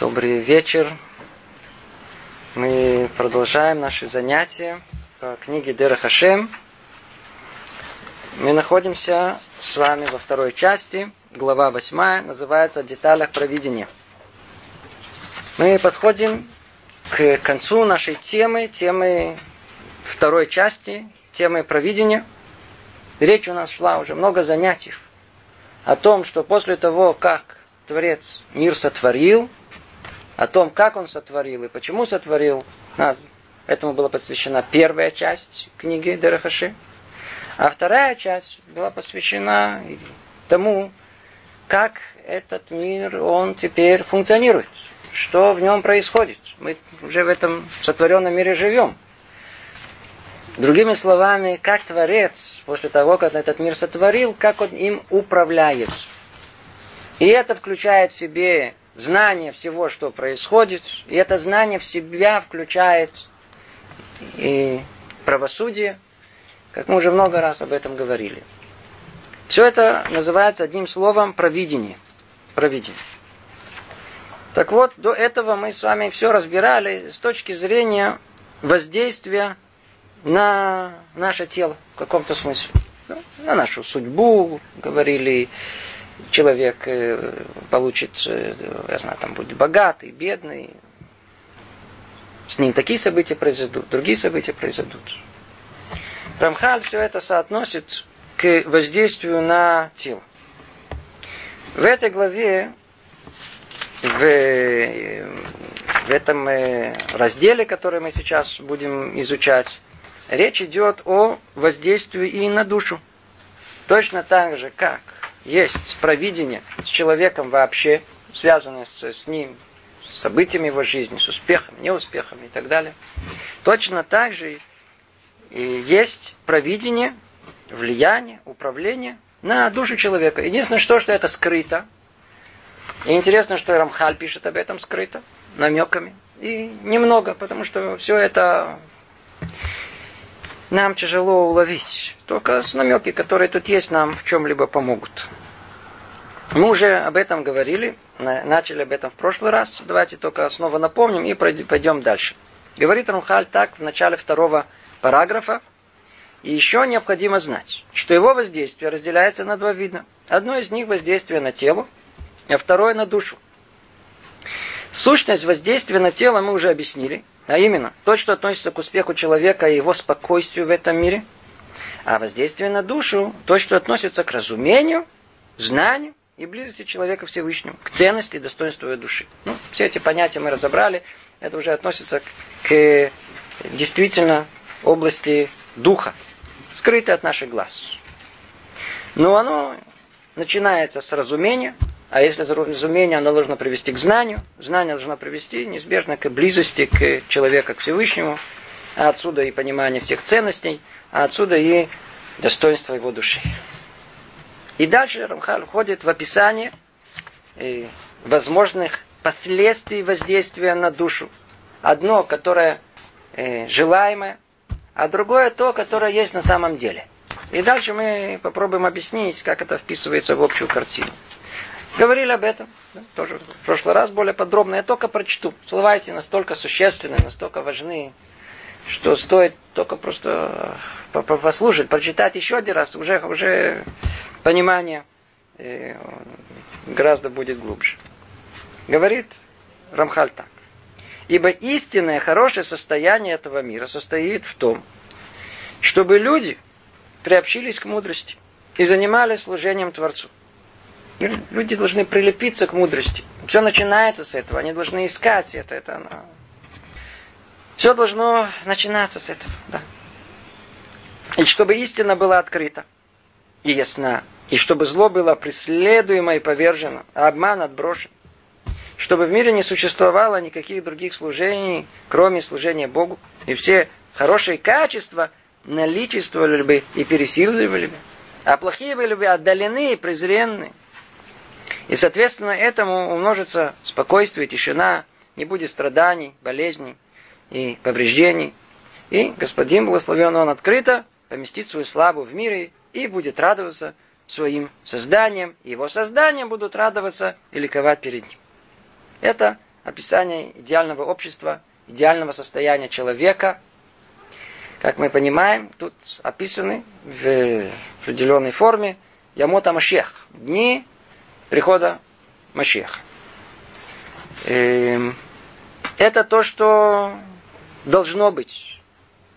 Добрый вечер. Мы продолжаем наши занятия по книге Дера Хашем. Мы находимся с вами во второй части, глава восьмая, называется «О деталях провидения». Мы подходим к концу нашей темы, темы второй части, темы провидения. Речь у нас шла уже много занятий о том, что после того, как Творец мир сотворил, о том, как он сотворил и почему сотворил. Этому была посвящена первая часть книги Дерахаши. А вторая часть была посвящена тому, как этот мир, он теперь функционирует. Что в нем происходит. Мы уже в этом сотворенном мире живем. Другими словами, как Творец, после того, как этот мир сотворил, как он им управляет. И это включает в себе знание всего, что происходит, и это знание в себя включает и правосудие, как мы уже много раз об этом говорили. Все это называется одним словом провидение. Провидение. Так вот, до этого мы с вами все разбирали с точки зрения воздействия на наше тело в каком-то смысле. На нашу судьбу, говорили, человек э, получит, э, я знаю, там будет богатый, бедный, с ним такие события произойдут, другие события произойдут. Рамхаль все это соотносит к воздействию на тело. В этой главе, в, в этом э, разделе, который мы сейчас будем изучать, речь идет о воздействии и на душу. Точно так же, как есть провидение с человеком вообще, связанное с, с ним, с событиями его жизни, с успехом, неуспехом и так далее. Точно так же и есть провидение, влияние, управление на душу человека. Единственное, что, что это скрыто. И интересно, что Рамхаль пишет об этом скрыто, намеками. И немного, потому что все это нам тяжело уловить. Только намеки, которые тут есть, нам в чем-либо помогут. Мы уже об этом говорили, начали об этом в прошлый раз. Давайте только снова напомним и пойдем дальше. Говорит Рамхаль так в начале второго параграфа. И еще необходимо знать, что его воздействие разделяется на два вида. Одно из них воздействие на тело, а второе на душу. Сущность воздействия на тело мы уже объяснили, а именно то, что относится к успеху человека и его спокойствию в этом мире, а воздействие на душу, то, что относится к разумению, знанию и близости человека Всевышнему, к ценности и достоинству его души. Ну, все эти понятия мы разобрали, это уже относится к действительно области духа, скрытой от наших глаз. Но оно начинается с разумения, а если разумение, оно должно привести к знанию, знание должно привести неизбежно к близости к человеку, к Всевышнему, а отсюда и понимание всех ценностей, а отсюда и достоинство его души. И дальше Рамхаль входит в описание э, возможных последствий воздействия на душу. Одно, которое э, желаемое, а другое то, которое есть на самом деле. И дальше мы попробуем объяснить, как это вписывается в общую картину. Говорили об этом, да, тоже в прошлый раз более подробно. Я только прочту. Слова эти настолько существенны, настолько важны, что стоит только просто э, послушать, прочитать еще один раз, уже, уже понимание гораздо будет глубже. Говорит Рамхаль так. Ибо истинное хорошее состояние этого мира состоит в том, чтобы люди приобщились к мудрости и занимались служением Творцу. Люди должны прилепиться к мудрости. Все начинается с этого. Они должны искать это. это оно. Все должно начинаться с этого. Да. И чтобы истина была открыта и ясна. И чтобы зло было преследуемо и повержено, а обман отброшен. Чтобы в мире не существовало никаких других служений, кроме служения Богу. И все хорошие качества наличествовали бы и пересиливали бы. А плохие были бы отдалены и презренны. И, соответственно, этому умножится спокойствие, тишина, не будет страданий, болезней и повреждений. И Господин благословен Он открыто поместит свою славу в мире и будет радоваться своим созданием. И его созданием будут радоваться и ликовать перед ним. Это описание идеального общества, идеального состояния человека. Как мы понимаем, тут описаны в определенной форме Ямота Машех, дни прихода Машеха. Эм, это то, что должно быть.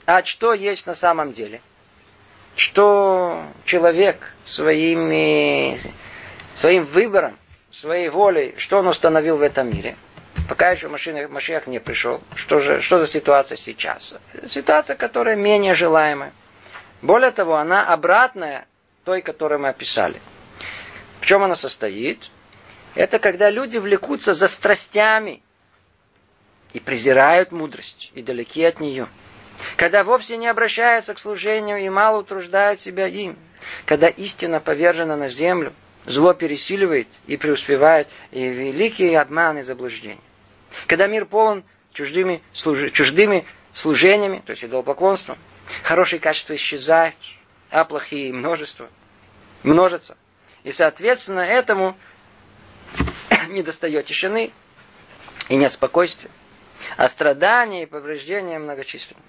А что есть на самом деле? Что человек своими, своим выбором, своей волей, что он установил в этом мире – Пока еще машина, Машех не пришел. Что, же, что за ситуация сейчас? Ситуация, которая менее желаемая. Более того, она обратная той, которую мы описали. В чем она состоит? Это когда люди влекутся за страстями и презирают мудрость и далеки от нее. Когда вовсе не обращаются к служению и мало утруждают себя им. Когда истина повержена на землю, зло пересиливает и преуспевает, и великие обманы и заблуждения. Когда мир полон чуждыми, служ... чуждыми служениями, то есть идолопоклонством, хорошие качества исчезают, а плохие множество, множатся. И, соответственно, этому не достает тишины и нет спокойствия, а страдания и повреждения многочисленны.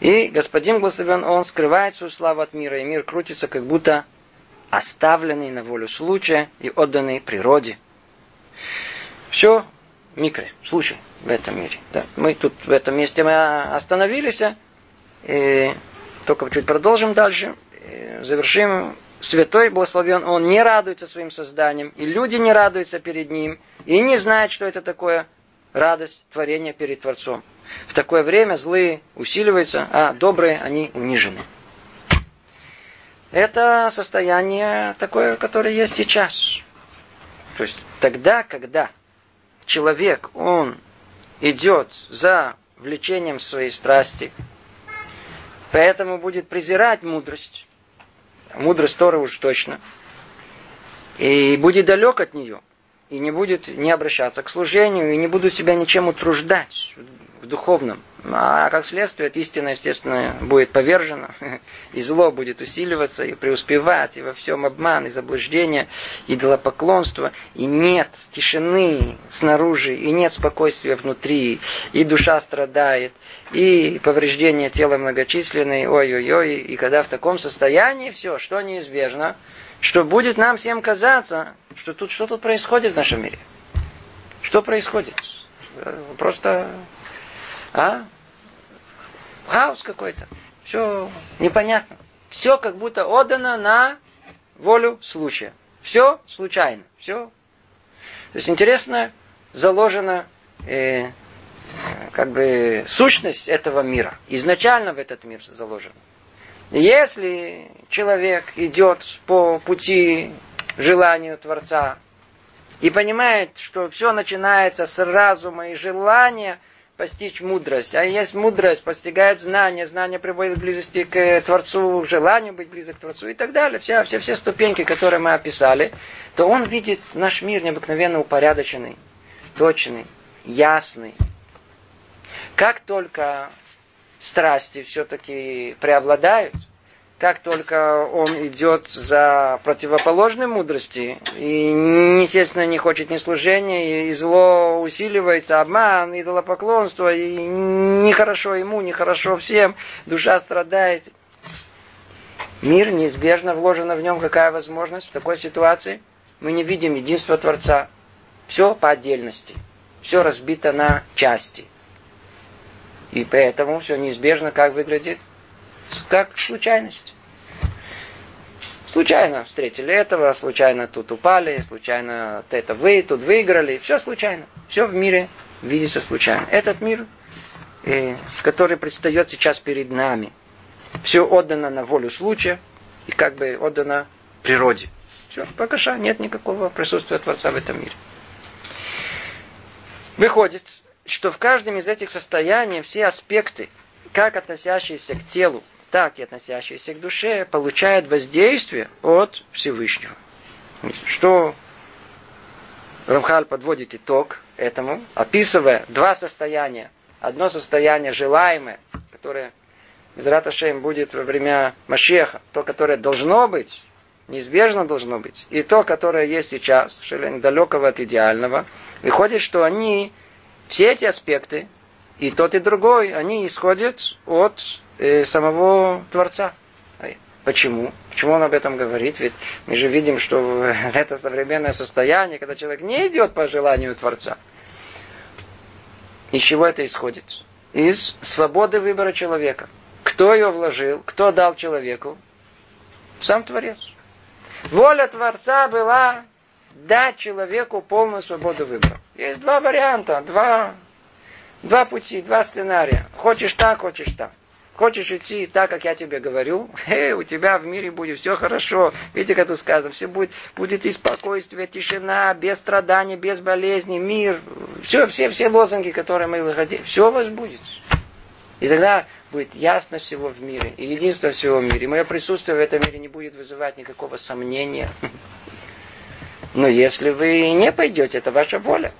И господин благословен, он скрывает свою славу от мира, и мир крутится, как будто оставленный на волю случая и отданный природе. Все микро, случай в этом мире. Да. Мы тут в этом месте мы остановились, и только чуть продолжим дальше, завершим. Святой благословен, он не радуется своим созданием, и люди не радуются перед ним, и не знают, что это такое радость творения перед Творцом. В такое время злые усиливаются, а добрые они унижены. Это состояние такое, которое есть сейчас. То есть тогда, когда человек, он идет за влечением своей страсти, поэтому будет презирать мудрость, мудрость Торы уж точно, и будет далек от нее, и не будет не обращаться к служению, и не будет себя ничем утруждать в духовном. А как следствие, это истина, естественно, будет повержена, и зло будет усиливаться, и преуспевать, и во всем обман, и заблуждение, и идолопоклонство, и нет тишины снаружи, и нет спокойствия внутри, и душа страдает, и повреждения тела многочисленные, ой-ой-ой, и когда в таком состоянии все, что неизбежно, что будет нам всем казаться, что тут что тут происходит в нашем мире. Что происходит? Просто а? Хаос какой-то. Все непонятно. Все как будто отдано на волю случая. Все случайно. Все. То есть интересно заложена э, как бы сущность этого мира. Изначально в этот мир заложена. Если человек идет по пути желанию Творца и понимает, что все начинается с разума и желания – постичь мудрость. А есть мудрость, постигает знание, знание приводит к близости к Творцу, к желанию быть близок к Творцу и так далее. Все, все, все ступеньки, которые мы описали, то он видит наш мир необыкновенно упорядоченный, точный, ясный. Как только страсти все-таки преобладают, как только он идет за противоположной мудрости, и, естественно, не хочет ни служения, и зло усиливается, обман, идолопоклонство, и нехорошо ему, нехорошо всем, душа страдает. Мир неизбежно вложена в нем какая возможность в такой ситуации? Мы не видим единства Творца. Все по отдельности. Все разбито на части. И поэтому все неизбежно как выглядит? как случайность. Случайно встретили этого, случайно тут упали, случайно это вы, тут выиграли. Все случайно. Все в мире видится случайно. Этот мир, э, который предстает сейчас перед нами, все отдано на волю случая и как бы отдано природе. Все, пока нет никакого присутствия Творца в этом мире. Выходит, что в каждом из этих состояний все аспекты, как относящиеся к телу, так и относящиеся к душе, получают воздействие от Всевышнего. Что Рамхаль подводит итог этому, описывая два состояния. Одно состояние желаемое, которое из Раташем будет во время Машеха, то, которое должно быть, неизбежно должно быть, и то, которое есть сейчас, далекого от идеального, выходит, что они, все эти аспекты, и тот, и другой, они исходят от э, самого Творца. Почему? Почему он об этом говорит? Ведь мы же видим, что это современное состояние, когда человек не идет по желанию Творца. Из чего это исходит? Из свободы выбора человека. Кто ее вложил? Кто дал человеку? Сам Творец. Воля Творца была дать человеку полную свободу выбора. Есть два варианта, два, два пути, два сценария. Хочешь так, хочешь так. Хочешь идти так, как я тебе говорю, э, у тебя в мире будет все хорошо. Видите, как тут сказано, все будет, будет и спокойствие, тишина, без страданий, без болезней, мир. Все, все, все лозунги, которые мы выходим, все у вас будет. И тогда будет ясно всего в мире, и единство всего в мире. И мое присутствие в этом мире не будет вызывать никакого сомнения. Но если вы не пойдете, это ваша воля.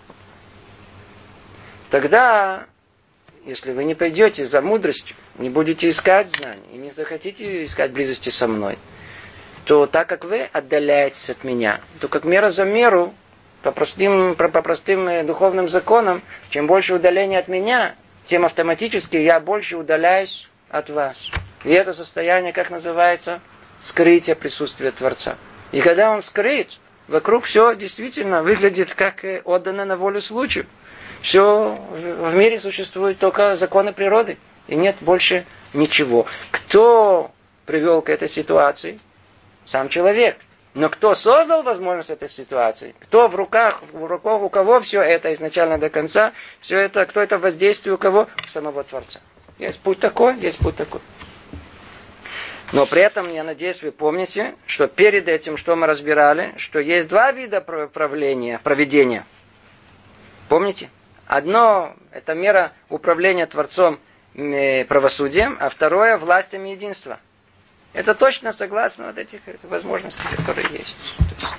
Тогда если вы не пойдете за мудростью, не будете искать знаний, и не захотите искать близости со мной, то так как вы отдаляетесь от меня, то как мера за меру, по простым, по простым э, духовным законам, чем больше удаления от меня, тем автоматически я больше удаляюсь от вас. И это состояние, как называется, скрытие присутствия Творца. И когда он скрыт, вокруг все действительно выглядит как отдано на волю случаю. Все в мире существует только законы природы. И нет больше ничего. Кто привел к этой ситуации? Сам человек. Но кто создал возможность этой ситуации? Кто в руках, в руках у кого все это изначально до конца? Все это, кто это воздействие у кого? У самого Творца. Есть путь такой, есть путь такой. Но при этом, я надеюсь, вы помните, что перед этим, что мы разбирали, что есть два вида правления, проведения. Помните? Одно – это мера управления Творцом правосудием, а второе – властью единства. Это точно согласно вот этих возможностей, которые есть. есть.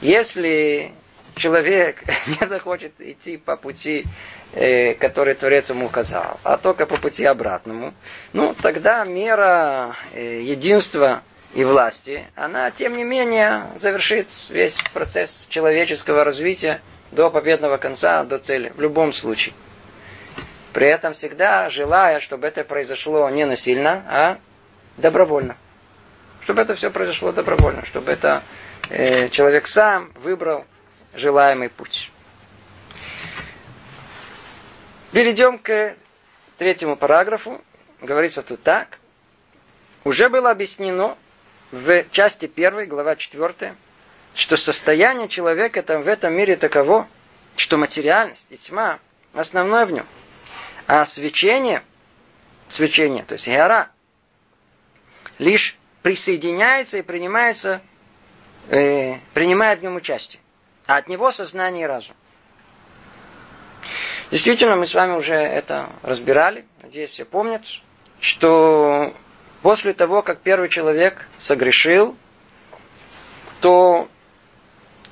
Если человек не захочет идти по пути, э, который Творец ему указал, а только по пути обратному, ну, тогда мера э, единства и власти, она, тем не менее, завершит весь процесс человеческого развития до победного конца, до цели, в любом случае. При этом всегда желая, чтобы это произошло не насильно, а добровольно. Чтобы это все произошло добровольно, чтобы это э, человек сам выбрал желаемый путь. Перейдем к третьему параграфу. Говорится тут так. Уже было объяснено в части первой, глава четвертая что состояние человека там в этом мире таково, что материальность и тьма основное в нем. А свечение, свечение, то есть гора, лишь присоединяется и принимается, э, принимает в нем участие. А от него сознание и разум. Действительно, мы с вами уже это разбирали, надеюсь, все помнят, что после того, как первый человек согрешил, то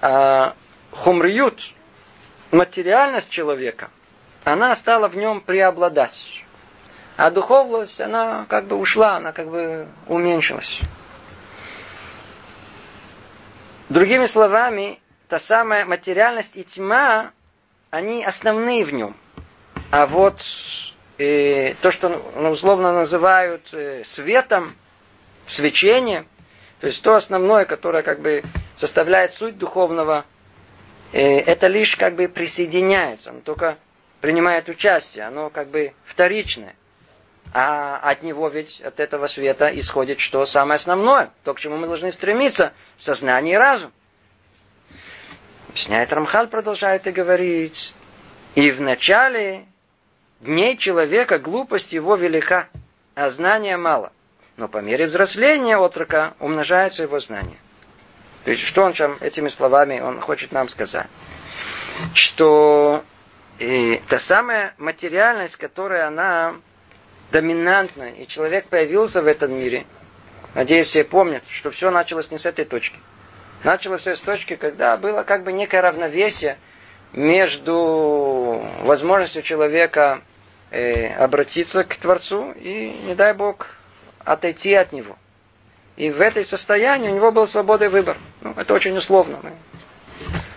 а, хумриют, материальность человека, она стала в нем преобладать. А духовность, она как бы ушла, она как бы уменьшилась. Другими словами, та самая материальность и тьма, они основные в нем. А вот э, то, что ну, условно называют э, светом, свечением, то есть то основное, которое как бы составляет суть духовного, э, это лишь как бы присоединяется, оно только принимает участие, оно как бы вторичное. А от него ведь, от этого света исходит что самое основное, то, к чему мы должны стремиться, сознание и разум. Объясняет Рамхал, продолжает и говорить, и в начале дней человека глупость его велика, а знания мало. Но по мере взросления отрока умножается его знание. То есть, что он там этими словами он хочет нам сказать? Что и та самая материальность, которая она доминантна, и человек появился в этом мире, надеюсь, все помнят, что все началось не с этой точки. Началось все с точки, когда было как бы некое равновесие между возможностью человека э, обратиться к Творцу и, не дай Бог, отойти от него – И в этой состоянии у него был свободный выбор. Ну, это очень условно.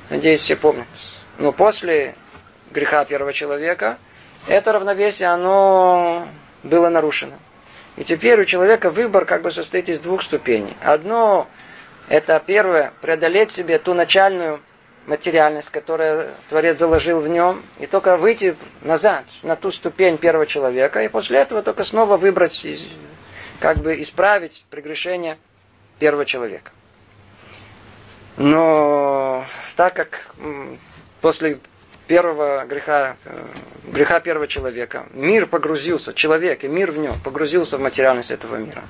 Надеюсь, все помнят. Но после греха первого человека это равновесие, оно было нарушено. И теперь у человека выбор как бы состоит из двух ступеней. Одно, это первое, преодолеть себе ту начальную материальность, которую Творец заложил в нем, и только выйти назад, на ту ступень первого человека, и после этого только снова выбрать, как бы исправить прегрешение первого человека. Но так как после первого греха, э, греха первого человека, мир погрузился, человек и мир в нем погрузился в материальность этого мира,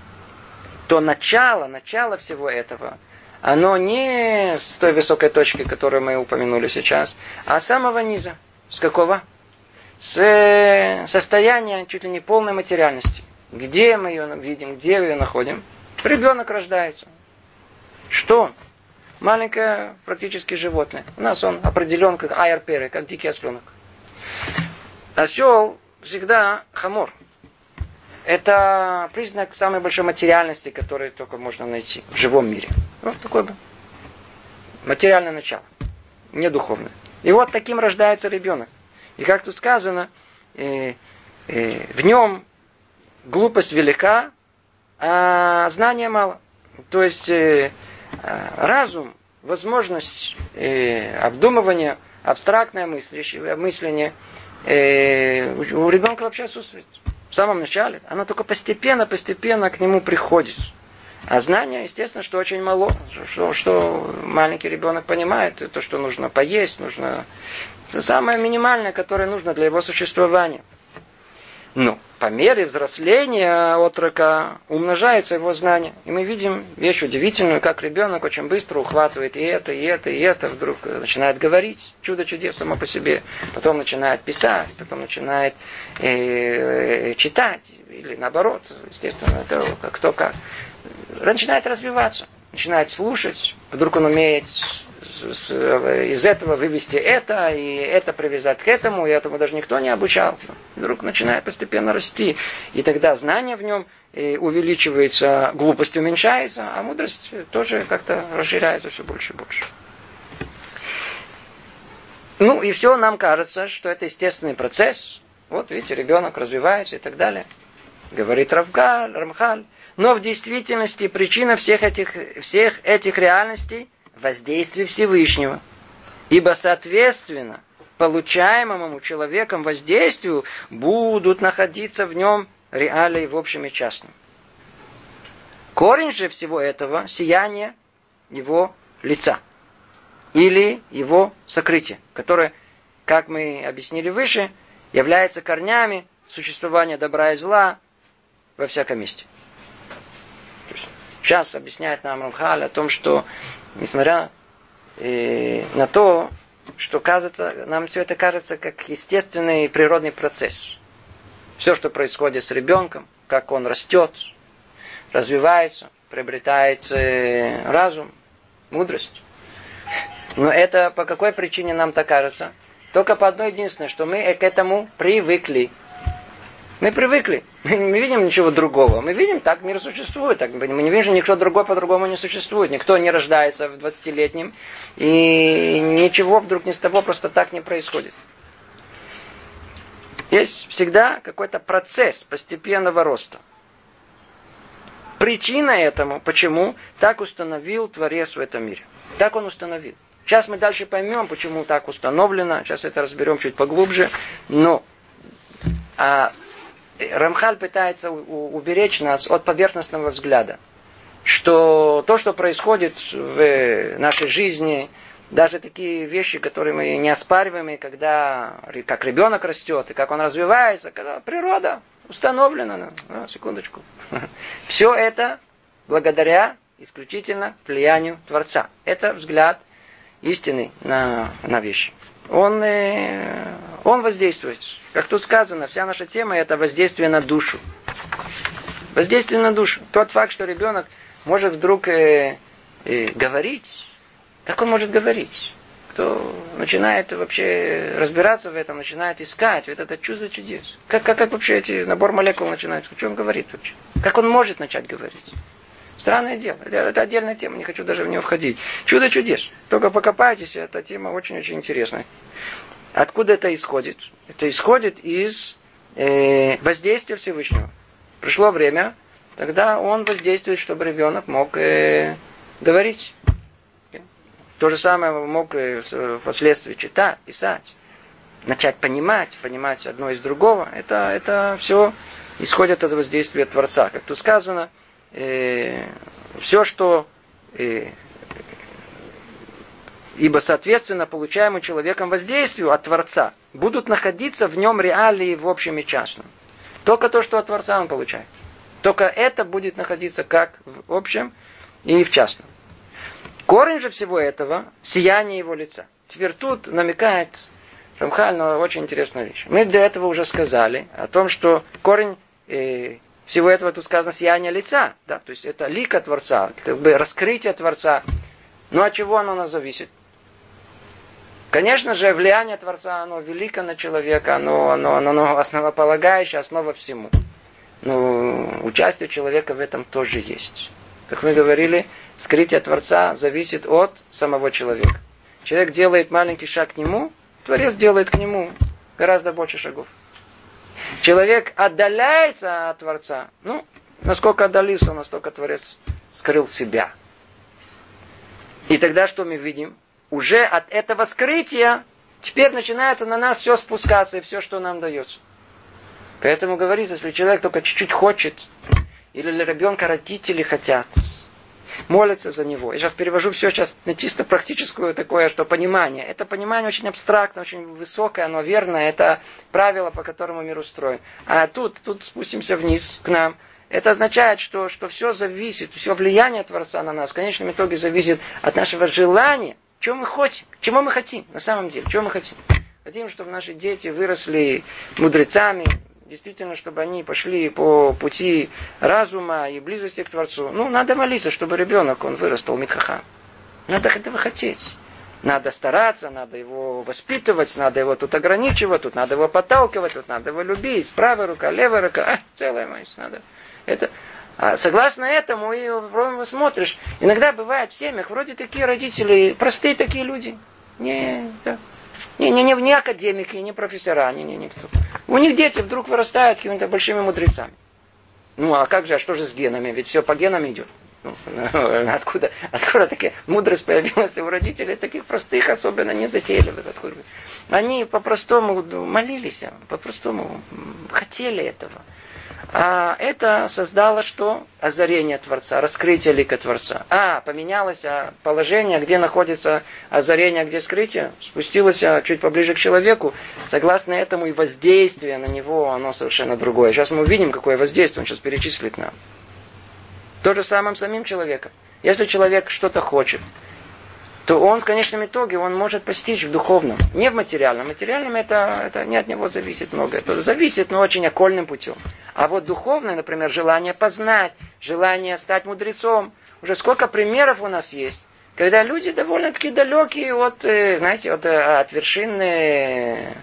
то начало, начало всего этого, оно не с той высокой точки, которую мы упомянули сейчас, а с самого низа. С какого? С э, состояния чуть ли не полной материальности. Где мы ее видим, где ее находим? Ребенок рождается. Что? Маленькое практически животное. У нас он определен как айрперы, как дикий осленок. Осел всегда хамор. Это признак самой большой материальности, которую только можно найти в живом мире. Вот такой бы. Материальное начало. Не духовное. И вот таким рождается ребенок. И как тут сказано, э, э, в нем глупость велика, а знания мало. То есть э, э, разум, возможность э, обдумывания, абстрактное мысление, мысление э, у ребенка вообще отсутствует. В самом начале. Оно только постепенно, постепенно к нему приходит. А знание, естественно, что очень мало. Что, что маленький ребенок понимает, то, что нужно поесть, нужно... Это самое минимальное, которое нужно для его существования. Но по мере взросления отрока умножается его знание. И мы видим вещь удивительную, как ребенок очень быстро ухватывает и это, и это, и это, вдруг начинает говорить, чудо чудес само по себе, потом начинает писать, потом начинает э, э, читать, или наоборот, естественно, это кто как. Начинает развиваться, начинает слушать, вдруг он умеет из этого вывести это, и это привязать к этому, и этому даже никто не обучал. Вдруг начинает постепенно расти. И тогда знание в нем э, увеличивается, глупость уменьшается, а мудрость тоже как-то расширяется все больше и больше. Ну и все, нам кажется, что это естественный процесс. Вот видите, ребенок развивается и так далее. Говорит Равгаль, Рамхаль. Но в действительности причина всех этих, всех этих реальностей воздействие Всевышнего. Ибо, соответственно, получаемому человеком воздействию будут находиться в нем реалии в общем и частном. Корень же всего этого – сияние его лица или его сокрытие, которое, как мы объяснили выше, является корнями существования добра и зла во всяком месте. Сейчас объясняет нам Рамхаль о том, что несмотря э, на то, что кажется, нам все это кажется как естественный природный процесс. Все, что происходит с ребенком, как он растет, развивается, приобретает э, разум, мудрость. Но это по какой причине нам так кажется? Только по одной единственной, что мы к этому привыкли. Мы привыкли. Мы не видим ничего другого. Мы видим, так мир существует. Так, мы не видим, никто другой по-другому не существует. Никто не рождается в 20-летнем. И ничего вдруг ни с того просто так не происходит. Есть всегда какой-то процесс постепенного роста. Причина этому, почему так установил Творец в этом мире. Так он установил. Сейчас мы дальше поймем, почему так установлено. Сейчас это разберем чуть поглубже. Но а Рамхаль пытается уберечь нас от поверхностного взгляда, что то, что происходит в нашей жизни, даже такие вещи, которые мы не оспариваем, и когда как ребенок растет, и как он развивается, когда природа установлена, ну, секундочку. Все это благодаря исключительно влиянию Творца. Это взгляд истины на, на вещи. Он, э, он воздействует. Как тут сказано, вся наша тема это воздействие на душу. Воздействие на душу. Тот факт, что ребенок может вдруг э, э, говорить, как он может говорить? Кто начинает вообще разбираться в этом, начинает искать, вот это чудо чудес. Как, как, как вообще эти набор молекул начинает? Что он говорит вообще? Как он может начать говорить? Странное дело. Это, отдельная тема, не хочу даже в нее входить. Чудо чудес. Только покопайтесь, эта тема очень-очень интересная. Откуда это исходит? Это исходит из э, воздействия Всевышнего. Пришло время, тогда он воздействует, чтобы ребенок мог э, говорить. То же самое мог э, впоследствии читать, писать, начать понимать, понимать одно из другого. Это, это все исходит от воздействия Творца. Как тут сказано, э, все, что э, ибо, соответственно, получаемым человеком воздействию от Творца будут находиться в нем реалии в общем и частном. Только то, что от Творца он получает. Только это будет находиться как в общем и в частном. Корень же всего этого – сияние его лица. Теперь тут намекает Рамхаль на очень интересную вещь. Мы до этого уже сказали о том, что корень э, всего этого тут сказано сияние лица. Да? То есть это лика Творца, как бы раскрытие Творца. Ну от чего оно нас зависит? Конечно же, влияние Творца, оно велико на человека, оно, оно, оно, оно основополагающее, основа всему. Но участие человека в этом тоже есть. Как мы говорили, скрытие Творца зависит от самого человека. Человек делает маленький шаг к нему, Творец делает к нему гораздо больше шагов. Человек отдаляется от Творца. Ну, насколько отдалился, настолько Творец скрыл себя. И тогда что мы видим? уже от этого скрытия теперь начинается на нас все спускаться и все, что нам дается. Поэтому говорится, если человек только чуть-чуть хочет, или для ребенка родители хотят, молятся за него. Я сейчас перевожу все сейчас на чисто практическое такое, что понимание. Это понимание очень абстрактное, очень высокое, оно верное, это правило, по которому мир устроен. А тут, тут спустимся вниз к нам. Это означает, что, что все зависит, все влияние Творца на нас в конечном итоге зависит от нашего желания чего мы хотим? Чего мы хотим на самом деле? Чего мы хотим? Хотим, чтобы наши дети выросли мудрецами, действительно, чтобы они пошли по пути разума и близости к Творцу. Ну, надо молиться, чтобы ребенок, он вырастал Митхаха. Надо этого хотеть. Надо стараться, надо его воспитывать, надо его тут ограничивать, тут надо его подталкивать, тут надо его любить. Правая рука, левая рука, а, целая мать, надо. Это а согласно этому, и смотришь, иногда бывает в семьях, вроде такие родители, простые такие люди. Не, да. не, не, не, не академики, не профессора, не, не, никто. У них дети вдруг вырастают какими-то большими мудрецами. Ну, а как же, а что же с генами? Ведь все по генам идет. Ну, откуда, откуда такая мудрость появилась у родителей таких простых, особенно не затейливых? Откуда? Они по-простому молились, по-простому хотели этого. А это создало что? Озарение Творца, раскрытие лика Творца. А, поменялось а, положение, где находится озарение, где скрытие, спустилось а, чуть поближе к человеку. Согласно этому и воздействие на него, оно совершенно другое. Сейчас мы увидим, какое воздействие он сейчас перечислит нам. То же самое самим человеком. Если человек что-то хочет, то он в конечном итоге он может постичь в духовном, не в материальном. Материальном это, это не от него зависит много. Это зависит, но очень окольным путем. А вот духовное, например, желание познать, желание стать мудрецом. Уже сколько примеров у нас есть, когда люди довольно-таки далекие от, э, знаете, от, э, от вершины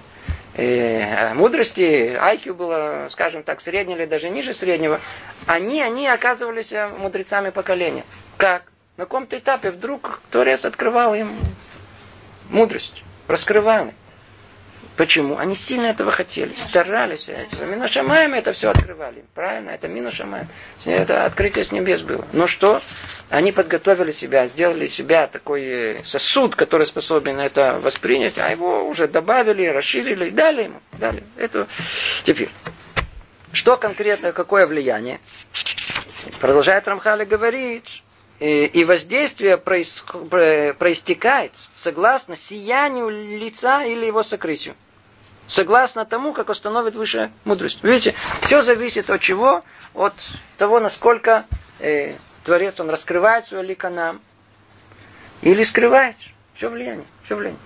э, мудрости, IQ было, скажем так, среднее или даже ниже среднего, они, они оказывались мудрецами поколения. Как? на каком-то этапе вдруг Творец открывал им мудрость, раскрывал. Почему? Они сильно этого хотели, старались. Миношамаем это все открывали. Правильно? Это Миношамаем. Это открытие с небес было. Но что? Они подготовили себя, сделали себя такой э, сосуд, который способен это воспринять, а его уже добавили, расширили и дали ему. Дали. Это теперь. Что конкретно, какое влияние? Продолжает Рамхали говорить, и воздействие проистекает согласно сиянию лица или его сокрытию. Согласно тому, как установит высшая мудрость. Видите, все зависит от чего? От того, насколько э, Творец, он раскрывает свое лико нам. Или скрывает. Все влияние. Все влияние.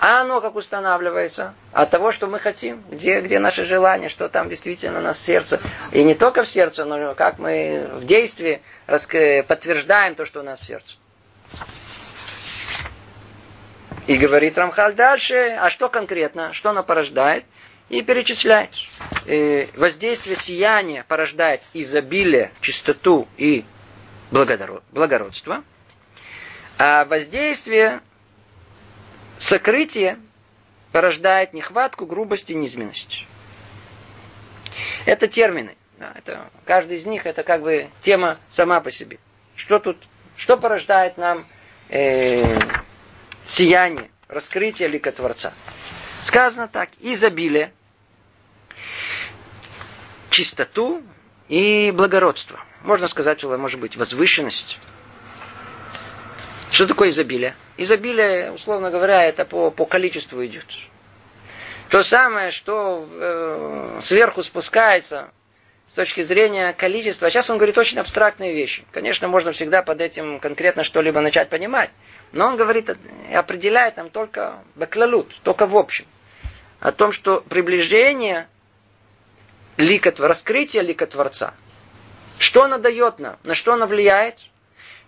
А оно как устанавливается? От того, что мы хотим. Где, где наше желание, что там действительно у нас сердце. И не только в сердце, но как мы в действии подтверждаем то, что у нас в сердце. И говорит Рамхаль дальше, а что конкретно, что оно порождает? И перечисляет. И воздействие сияния порождает изобилие, чистоту и благородство, а воздействие, сокрытие порождает нехватку, грубость и низменность. Это термины. Это, каждый из них это как бы тема сама по себе. Что тут, что порождает нам э, сияние, раскрытие лика Творца? Сказано так, изобилие, чистоту и благородство. Можно сказать, может быть, возвышенность. Что такое изобилие? Изобилие, условно говоря, это по, по количеству идет. То самое, что э, сверху спускается с точки зрения количества. Сейчас он говорит очень абстрактные вещи. Конечно, можно всегда под этим конкретно что-либо начать понимать. Но он говорит определяет нам только баклалут, только в общем. О том, что приближение лика, раскрытие лика Творца. Что оно дает нам? На что оно влияет?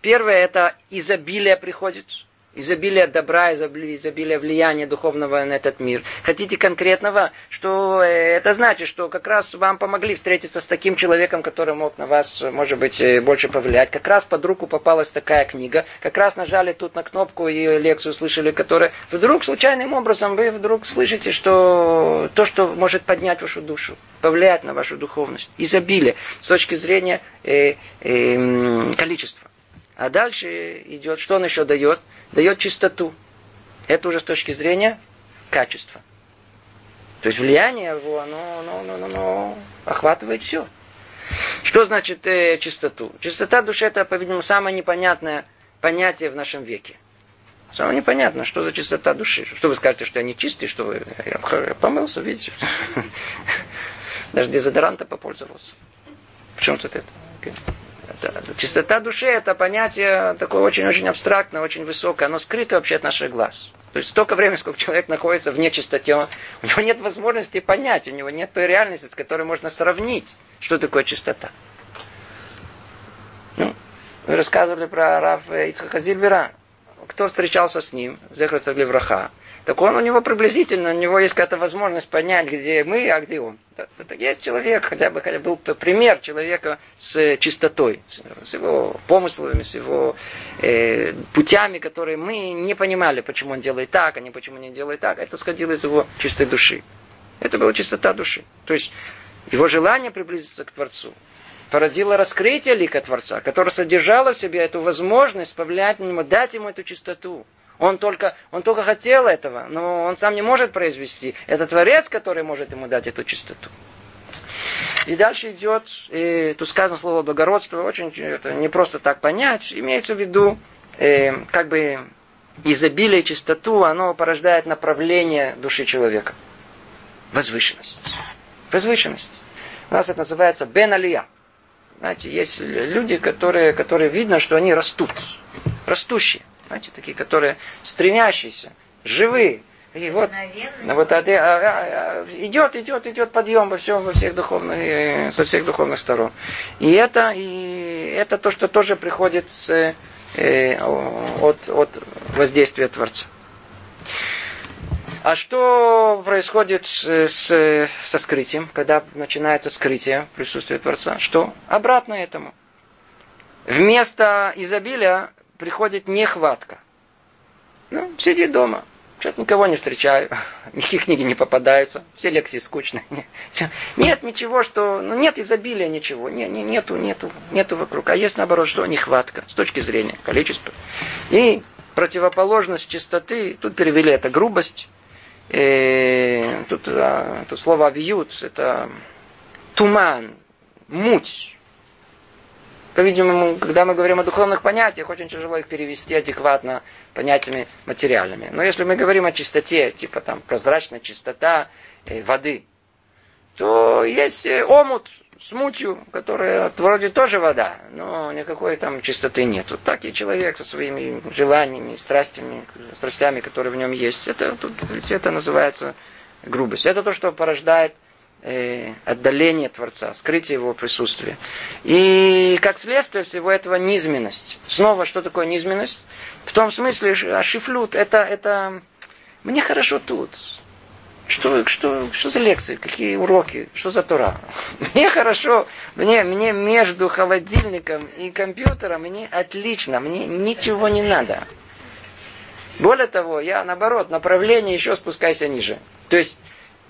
Первое, это изобилие приходит изобилие добра, изобилие влияния духовного на этот мир. Хотите конкретного, что э, это значит, что как раз вам помогли встретиться с таким человеком, который мог на вас, может быть, э, больше повлиять. Как раз под руку попалась такая книга, как раз нажали тут на кнопку и лекцию слышали, которая вдруг случайным образом вы вдруг слышите, что то, что может поднять вашу душу, повлиять на вашу духовность, изобилие с точки зрения э, э, количества. А дальше идет, что он еще дает? Дает чистоту. Это уже с точки зрения качества. То есть влияние его, оно, оно, оно, оно охватывает все. Что значит э, чистоту? Чистота души это, по-видимому, самое непонятное понятие в нашем веке. Самое непонятно, что за чистота души. Что вы скажете, что я не чистый, что вы... Я помылся, видите? Даже дезодоранта попользовался. В чем тут это? Чистота души это понятие такое очень-очень абстрактное, очень высокое. Оно скрыто вообще от наших глаз. То есть столько времени, сколько человек находится в нечистоте, у него нет возможности понять, у него нет той реальности, с которой можно сравнить, что такое чистота. Ну, вы рассказывали про Рафа Ицхака Зильбера. Кто встречался с ним? Зехар Левраха так он у него приблизительно, у него есть какая-то возможность понять, где мы, а где он. Это есть человек, хотя бы хотя был пример человека с чистотой, с его помыслами, с его э, путями, которые мы не понимали, почему он делает так, а не почему не делает так. Это сходило из его чистой души. Это была чистота души. То есть его желание приблизиться к Творцу породило раскрытие лика Творца, которое содержало в себе эту возможность повлиять на него, дать ему эту чистоту. Он только, он только хотел этого, но он сам не может произвести. Это Творец, который может ему дать эту чистоту. И дальше идет, и тут сказано слово благородство, очень это не просто так понять, имеется в виду, э, как бы изобилие чистоту, оно порождает направление души человека. Возвышенность. Возвышенность. У нас это называется бен алия. Знаете, есть люди, которые, которые видно, что они растут. Растущие. Знаете, такие, которые стремящиеся, живые. И вот, вот а, а, а, идет, идет, идет подъем во, всем, во всех духовных, э, со всех духовных сторон. И это, и это то, что тоже приходит с, э, от, от воздействия Творца. А что происходит с, с, со скрытием, когда начинается скрытие присутствия Творца? Что? Обратно этому. Вместо изобилия приходит нехватка. Ну, сиди дома. Что-то никого не встречаю. Никакие книги не попадаются. Все лекции скучные. Нет ничего, что... Ну, нет изобилия ничего. Не, не, нету, нету, нету вокруг. А есть, наоборот, что? Нехватка. С точки зрения количества. И противоположность чистоты, тут перевели это грубость. И э, тут, а, тут слово авиют, это туман, муть. По-видимому, когда мы говорим о духовных понятиях, очень тяжело их перевести адекватно понятиями материальными. Но если мы говорим о чистоте, типа там прозрачная чистота э, воды, то есть э, омут с мутью, которая вроде тоже вода, но никакой там чистоты нету. Так и человек со своими желаниями, страстями, страстями, которые в нем есть. Это, тут, это называется грубость. Это то, что порождает отдаление Творца, скрытие его присутствия. И как следствие всего этого низменность. Снова, что такое низменность? В том смысле, а шифлют, это, это мне хорошо тут. Что, что, что за лекции, какие уроки, что за тура? Мне хорошо, мне, мне между холодильником и компьютером, мне отлично, мне ничего не надо. Более того, я наоборот, направление еще спускайся ниже. То есть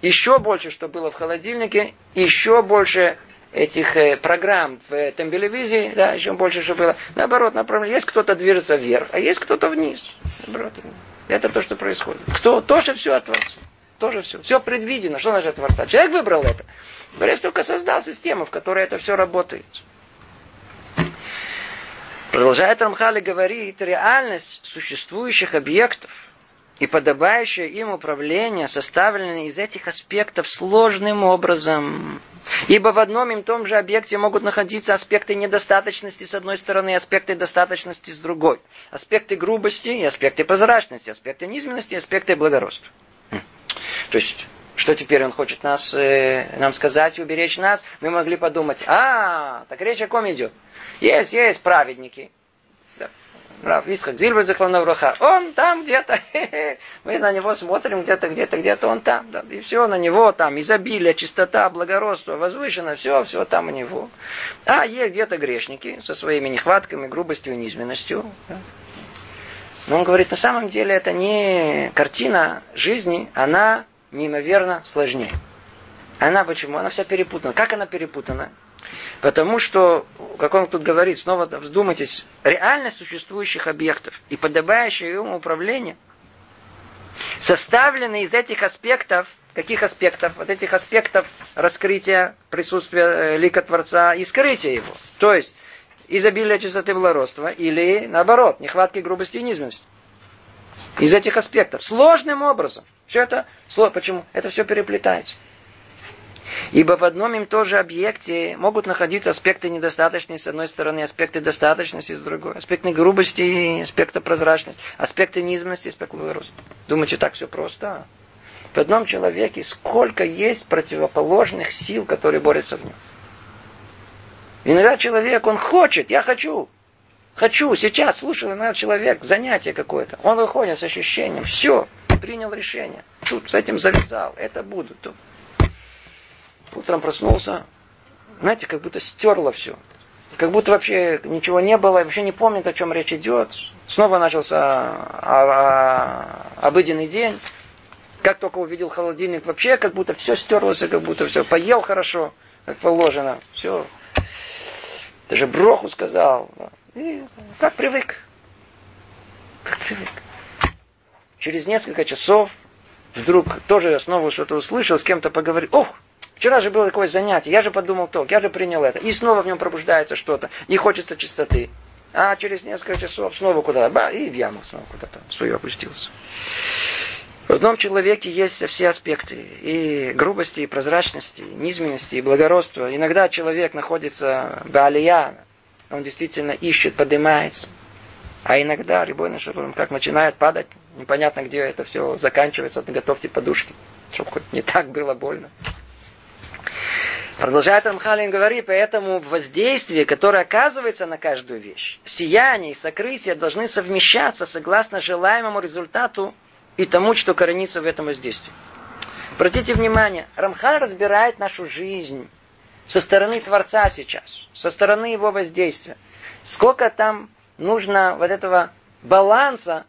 еще больше, что было в холодильнике, еще больше этих э, программ в э, телевизии, да, еще больше, что было. Наоборот, направление. Есть кто-то движется вверх, а есть кто-то вниз. Наоборот. Это то, что происходит. Кто тоже все от Творца. Тоже все. Все предвидено. Что значит от Творца? Человек выбрал это. Творец только создал систему, в которой это все работает. Продолжает Рамхали говорит, реальность существующих объектов и подобающее им управление составлены из этих аспектов сложным образом. Ибо в одном и том же объекте могут находиться аспекты недостаточности с одной стороны, аспекты достаточности с другой. Аспекты грубости и аспекты прозрачности, аспекты низменности и аспекты благородства. Хм. То есть, что теперь он хочет нас, э, нам сказать, уберечь нас? Мы могли подумать, а, так речь о ком идет? Есть, есть праведники, Рав Исхак Зильбер Захлановраха, он там где-то, мы на него смотрим где-то, где-то, где-то, он там, да, и все на него там, изобилие, чистота, благородство, возвышено, все, все там у него. А есть где-то грешники со своими нехватками, грубостью низменностью. Но он говорит, на самом деле это не картина жизни, она неимоверно сложнее. Она почему? Она вся перепутана. Как она перепутана? Потому что, как он тут говорит, снова вздумайтесь, реальность существующих объектов и подобающее ему управление составлены из этих аспектов, каких аспектов? Вот этих аспектов раскрытия присутствия э, лика Творца и скрытия его. То есть, изобилие чистоты благородства или, наоборот, нехватки грубости и низменности. Из этих аспектов. Сложным образом. Все это, почему? Это все переплетается. Ибо в одном им тоже объекте могут находиться аспекты недостаточности с одной стороны, аспекты достаточности с другой, аспекты грубости, аспекты прозрачности, аспекты низменности, аспекты роста. Думаете, так все просто? В одном человеке сколько есть противоположных сил, которые борются в нем. Иногда человек, он хочет, я хочу, хочу, сейчас, слушай, иногда человек, занятие какое-то, он выходит с ощущением, все, принял решение, тут с этим завязал, это буду, то утром проснулся, знаете, как будто стерло все. Как будто вообще ничего не было, вообще не помнит, о чем речь идет. Снова начался а, а, обыденный день. Как только увидел холодильник, вообще как будто все стерлось, как будто все поел хорошо, как положено. Все. Даже броху сказал. И как привык. Как привык. Через несколько часов вдруг тоже снова что-то услышал, с кем-то поговорил. Ох, Вчера же было такое занятие, я же подумал то, я же принял это. И снова в нем пробуждается что-то, и хочется чистоты. А через несколько часов снова куда-то, и в яму снова куда-то свою опустился. В одном человеке есть все аспекты. И грубости, и прозрачности, и низменности, и благородства. Иногда человек находится в алия, он действительно ищет, поднимается. А иногда, любой наш как начинает падать, непонятно, где это все заканчивается, вот готовьте подушки, чтобы хоть не так было больно. Продолжает Рамхалин говорит, поэтому воздействие, которое оказывается на каждую вещь, сияние и сокрытие должны совмещаться согласно желаемому результату и тому, что коренится в этом воздействии. Обратите внимание, Рамхаль разбирает нашу жизнь со стороны Творца сейчас, со стороны его воздействия. Сколько там нужно вот этого баланса,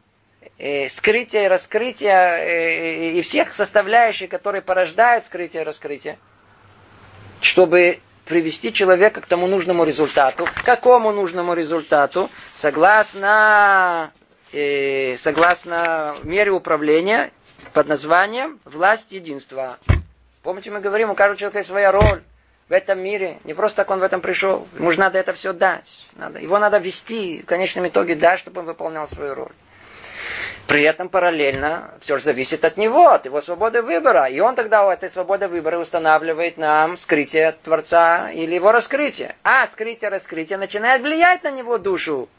э, скрытия и раскрытия э, и всех составляющих, которые порождают скрытие и раскрытие чтобы привести человека к тому нужному результату. К какому нужному результату? Согласно, э, согласно мере управления под названием власть единства. Помните, мы говорим, у каждого человека есть своя роль в этом мире. Не просто так он в этом пришел. Ему же надо это все дать. Надо, его надо вести, в конечном итоге дать, чтобы он выполнял свою роль. При этом параллельно все же зависит от него, от его свободы выбора. И он тогда у этой свободы выбора устанавливает нам скрытие Творца или его раскрытие. А скрытие, раскрытие начинает влиять на него душу.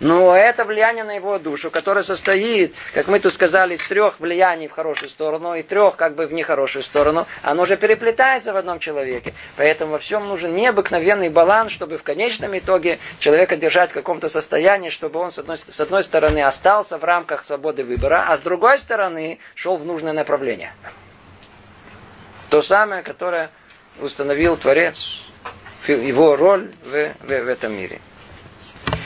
Но это влияние на его душу, которое состоит, как мы тут сказали, из трех влияний в хорошую сторону и трех как бы в нехорошую сторону, оно уже переплетается в одном человеке. Поэтому во всем нужен необыкновенный баланс, чтобы в конечном итоге человека держать в каком-то состоянии, чтобы он с одной, с одной стороны остался в рамках свободы выбора, а с другой стороны шел в нужное направление. То самое, которое установил Творец, его роль в, в, в этом мире.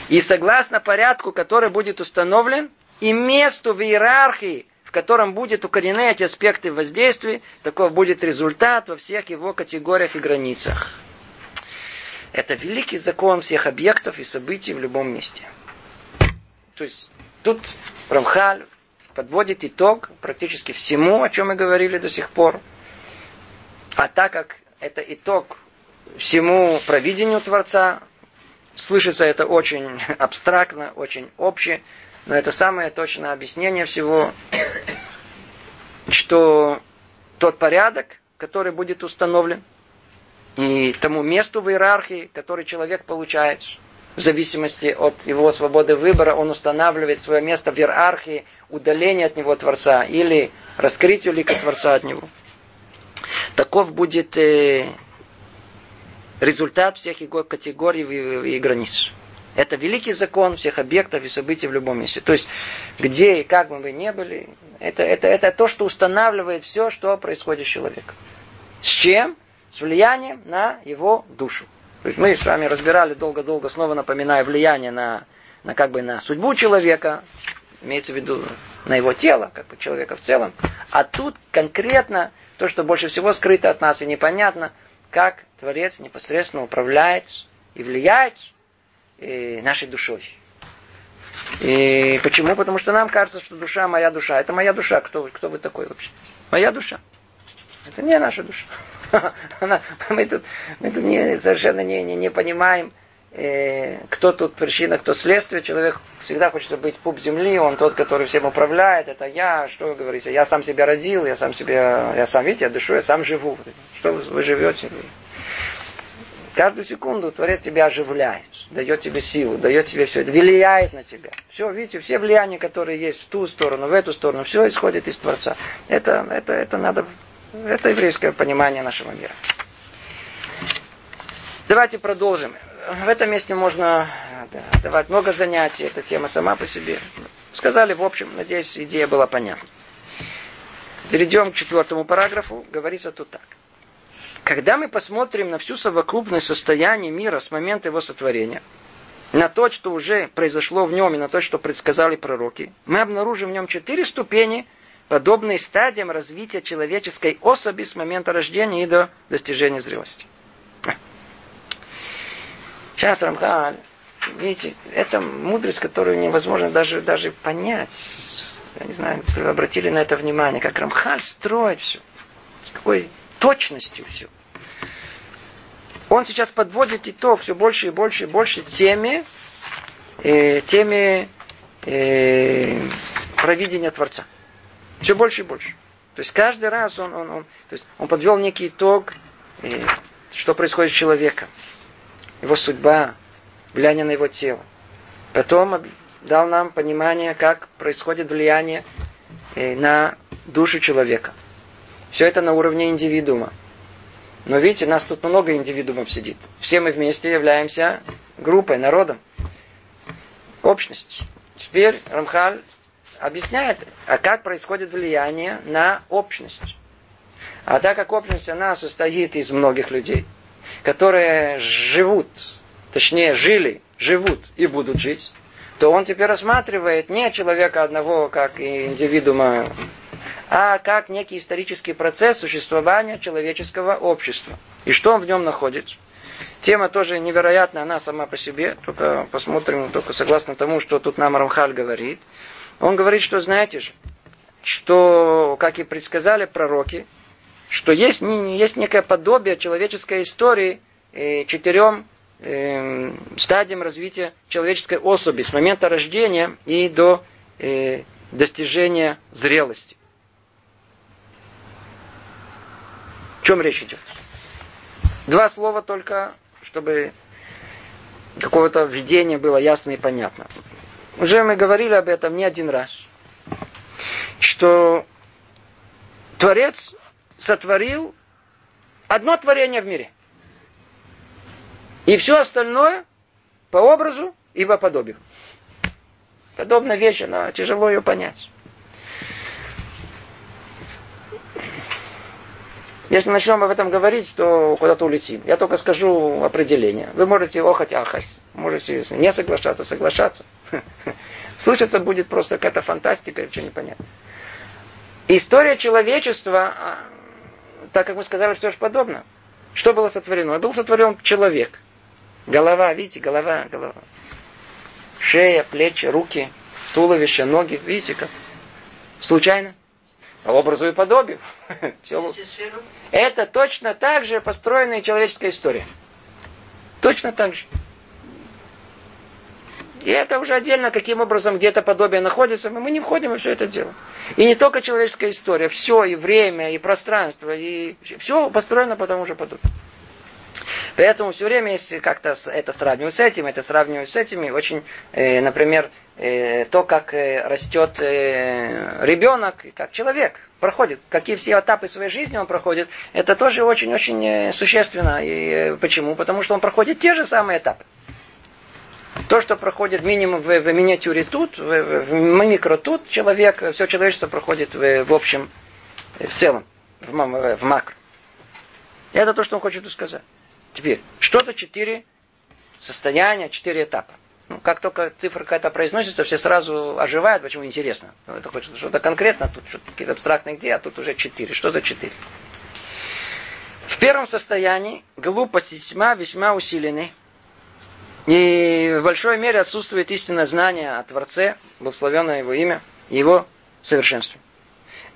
И согласно порядку, который будет установлен, и месту в иерархии, в котором будет укорены эти аспекты воздействия, таков будет результат во всех его категориях и границах. Это великий закон всех объектов и событий в любом месте. То есть тут Рамхаль подводит итог практически всему, о чем мы говорили до сих пор. А так как это итог всему провидению Творца, слышится это очень абстрактно, очень обще, но это самое точное объяснение всего, что тот порядок, который будет установлен, и тому месту в иерархии, который человек получает, в зависимости от его свободы выбора, он устанавливает свое место в иерархии удаления от него Творца или раскрытию лика Творца от него. Таков будет э, результат всех его категорий и, и границ. Это великий закон всех объектов и событий в любом месте. То есть, где и как мы бы не были, это, это, это то, что устанавливает все, что происходит с человеком. С чем? С влиянием на его душу. То есть мы с вами разбирали долго-долго, снова напоминаю, влияние на, на, как бы, на судьбу человека, имеется в виду на его тело, как бы человека в целом. А тут конкретно то, что больше всего скрыто от нас и непонятно, как Творец непосредственно управляет и влияет и нашей душой. И почему? Потому что нам кажется, что душа моя душа. Это моя душа. Кто, кто вы такой вообще? Моя душа. Это не наша душа. Она, мы тут, мы тут не, совершенно не, не, не понимаем, э, кто тут причина, кто следствие. Человек всегда хочет быть пуп земли, он тот, который всем управляет. Это я, что вы говорите? Я сам себя родил, я сам себя, я сам, видите, я дышу, я сам живу. Что вы, вы живете? Каждую секунду Творец тебя оживляет, дает тебе силу, дает тебе все это, влияет на тебя. Все, видите, все влияния, которые есть в ту сторону, в эту сторону, все исходит из Творца. Это, это, это надо, это еврейское понимание нашего мира. Давайте продолжим. В этом месте можно да, давать много занятий, эта тема сама по себе. Сказали, в общем, надеюсь, идея была понятна. Перейдем к четвертому параграфу. Говорится тут так. Когда мы посмотрим на всю совокупность состояния мира с момента его сотворения, на то, что уже произошло в нем, и на то, что предсказали пророки, мы обнаружим в нем четыре ступени, подобные стадиям развития человеческой особи с момента рождения и до достижения зрелости. Сейчас Рамхаль, видите, это мудрость, которую невозможно даже, даже понять. Я не знаю, если вы обратили на это внимание, как Рамхаль строит все. С какой точностью все. Он сейчас подводит итог все больше и больше и больше теме, э, теме э, провидения Творца. Все больше и больше. То есть каждый раз он, он, он, то есть он подвел некий итог, э, что происходит с человеком, его судьба, влияние на его тело. Потом дал нам понимание, как происходит влияние э, на душу человека. Все это на уровне индивидуума. Но видите, нас тут много индивидуумов сидит. Все мы вместе являемся группой, народом, общностью. Теперь Рамхаль объясняет, а как происходит влияние на общность. А так как общность, она состоит из многих людей, которые живут, точнее жили, живут и будут жить, то он теперь рассматривает не человека одного как индивидуума а как некий исторический процесс существования человеческого общества. И что он в нем находится? Тема тоже невероятная, она сама по себе, только посмотрим, только согласно тому, что тут нам Рамхаль говорит. Он говорит, что знаете же, что, как и предсказали пророки, что есть, есть некое подобие человеческой истории э, четырем э, стадиям развития человеческой особи с момента рождения и до э, достижения зрелости. чем речь идет? Два слова только, чтобы какого-то введения было ясно и понятно. Уже мы говорили об этом не один раз. Что Творец сотворил одно творение в мире. И все остальное по образу и по подобию. Подобная вещь, но тяжело ее понять. Если начнем об этом говорить, то куда-то улетим. Я только скажу определение. Вы можете охать, ахать. Можете не соглашаться, соглашаться. Слышаться будет просто какая-то фантастика, ничего не понятно. История человечества, а, так как мы сказали, все же подобно. Что было сотворено? Был сотворен человек. Голова, видите, голова, голова. Шея, плечи, руки, туловище, ноги. Видите как? Случайно? По образу и подобию. Это точно так же построенная человеческая история. Точно так же. И это уже отдельно, каким образом где-то подобие находится, мы не входим во все это дело. И не только человеческая история, все, и время, и пространство, и все построено по тому же подобию. Поэтому все время, если как-то это сравнивать с этим, это сравнивать с этими, очень, э, например, э, то, как э, растет э, ребенок, как человек проходит, какие все этапы своей жизни он проходит, это тоже очень-очень э, существенно. И э, почему? Потому что он проходит те же самые этапы. То, что проходит минимум в, в миниатюре тут, в, в, микро тут, человек, все человечество проходит в, в общем, в целом, в, в макро. Это то, что он хочет сказать. Теперь, что за четыре состояния, четыре этапа? Ну, как только цифра какая-то произносится, все сразу оживают, почему интересно. Ну, это хочет что-то конкретно, тут что-то какие-то абстрактные идеи, а тут уже четыре. Что за четыре? В первом состоянии глупость тьма весьма усилены. И в большой мере отсутствует истинное знание о Творце, благословенное его имя, его совершенстве.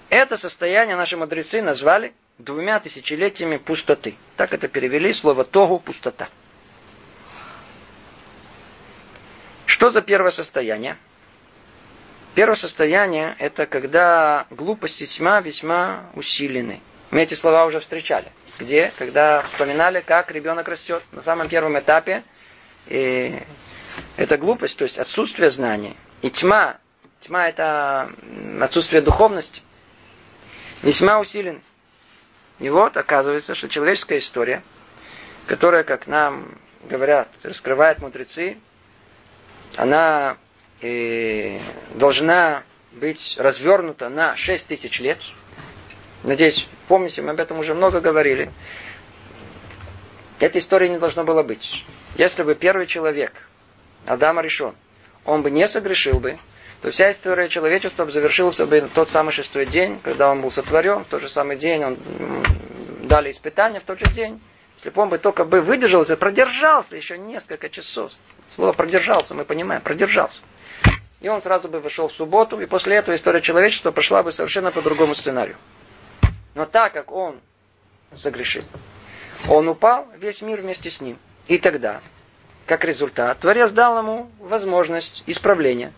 Это состояние наши мудрецы назвали двумя тысячелетиями пустоты. Так это перевели слово тогу пустота. Что за первое состояние? Первое состояние это когда глупость и тьма весьма усилены. Мы эти слова уже встречали. Где? Когда вспоминали, как ребенок растет. На самом первом этапе и это глупость, то есть отсутствие знания. И тьма, тьма это отсутствие духовности, весьма усилен. И вот оказывается, что человеческая история, которая, как нам говорят, раскрывает мудрецы, она э, должна быть развернута на 6 тысяч лет. Надеюсь, помните, мы об этом уже много говорили. Этой истории не должно было быть. Если бы первый человек, Адам решен, он бы не согрешил бы, то вся история человечества завершился бы тот самый шестой день, когда он был сотворен, в тот же самый день он дали испытания в тот же день. Если бы он бы только бы выдержал, продержался еще несколько часов. Слово продержался, мы понимаем, продержался. И он сразу бы вышел в субботу, и после этого история человечества пошла бы совершенно по другому сценарию. Но так как он согрешил, он упал, весь мир вместе с ним. И тогда, как результат, Творец дал ему возможность исправления.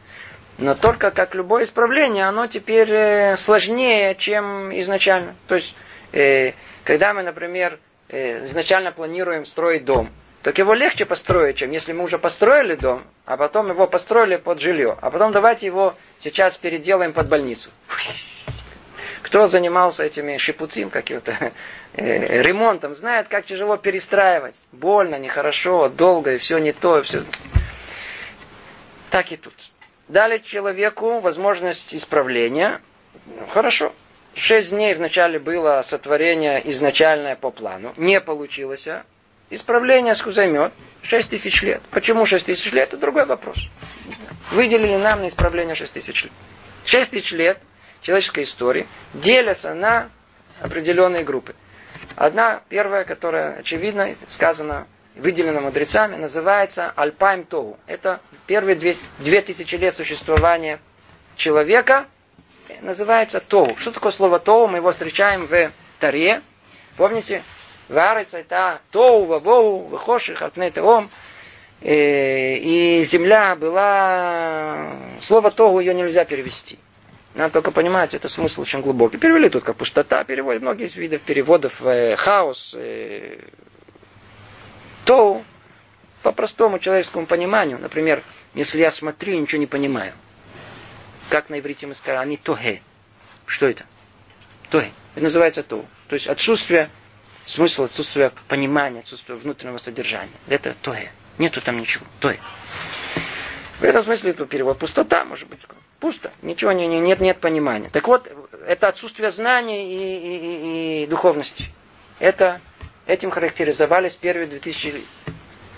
Но только как любое исправление, оно теперь э, сложнее, чем изначально. То есть, э, когда мы, например, э, изначально планируем строить дом, так его легче построить, чем если мы уже построили дом, а потом его построили под жилье. А потом давайте его сейчас переделаем под больницу. Кто занимался этими шипуцим, каким-то э, ремонтом, знает, как тяжело перестраивать. Больно, нехорошо, долго, и все не то, и все. Так и тут. Дали человеку возможность исправления. Ну, хорошо. Шесть дней вначале было сотворение изначальное по плану. Не получилось. А? Исправление займет шесть тысяч лет. Почему шесть тысяч лет? Это другой вопрос. Выделили нам на исправление шесть тысяч лет. Шесть тысяч лет человеческой истории делятся на определенные группы. Одна, первая, которая очевидно сказана, выделена мудрецами, называется Альпайм Тогу. Это первые две, тысячи лет существования человека, называется Тогу. Что такое слово Тогу? Мы его встречаем в Таре. Помните? Варится это Тогу, Вавоу, Вахоших, Альпней И земля была... Слово Тогу ее нельзя перевести. Надо только понимать, это смысл очень глубокий. Перевели тут как пустота, переводят многие видов переводов, э, хаос, э, то по простому человеческому пониманию, например, если я смотрю и ничего не понимаю, как на иврите мы скажем, они тоге. Что это? Тоге. Это называется то. То есть отсутствие смысла, отсутствие понимания, отсутствие внутреннего содержания. Это тоге. Нету там ничего. Тоге. В этом смысле это перевод пустота, может быть, пусто, ничего не, не, нет, нет понимания. Так вот, это отсутствие знаний и, и, и, и духовности. Это, этим характеризовались первые 2000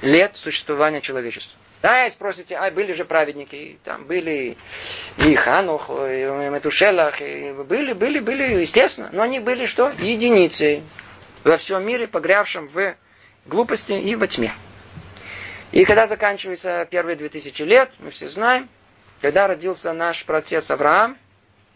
лет существования человечества. Да, и спросите, а были же праведники, там были и Ханух, и Метушелах, и были, были, были, естественно, но они были что? Единицей во всем мире, погрявшим в глупости и во тьме. И когда заканчиваются первые две тысячи лет, мы все знаем, когда родился наш протец Авраам,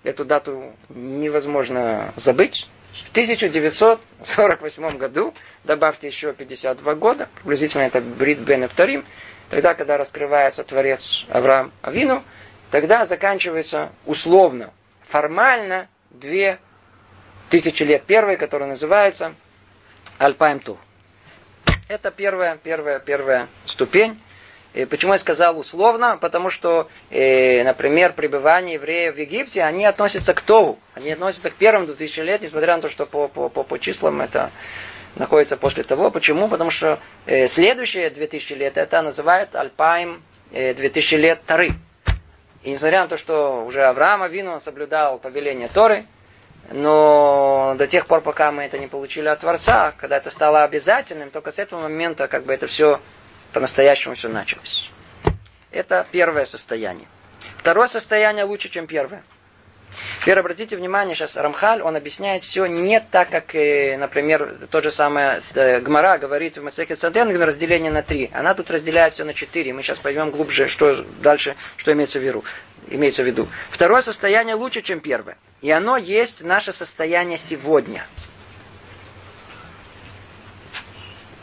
эту дату невозможно забыть, в 1948 году, добавьте еще 52 года, приблизительно это Брит Бен Вторим, тогда, когда раскрывается Творец Авраам Авину, тогда заканчивается условно, формально две тысячи лет первой, которая называется Альпаем Тур. Это первая, первая, первая ступень. И почему я сказал условно? Потому что, э, например, пребывание евреев в Египте, они относятся к Тогу. Они относятся к первым 2000 лет, несмотря на то, что по, по, по, по числам это находится после того. Почему? Потому что э, следующие 2000 лет это называют Альпаем э, 2000 лет Тары. И несмотря на то, что уже Авраам Авину соблюдал повеление Торы, но до тех пор, пока мы это не получили от Творца, когда это стало обязательным, только с этого момента как бы это все по-настоящему все началось. Это первое состояние. Второе состояние лучше, чем первое. Теперь обратите внимание, сейчас Рамхаль, он объясняет все не так, как, э, например, тот же самый э, Гмара говорит в Масехе Сантенген разделение на три. Она тут разделяет все на четыре. Мы сейчас поймем глубже, что дальше, что имеется в виду. Имеется в виду. Второе состояние лучше, чем первое. И оно есть наше состояние сегодня.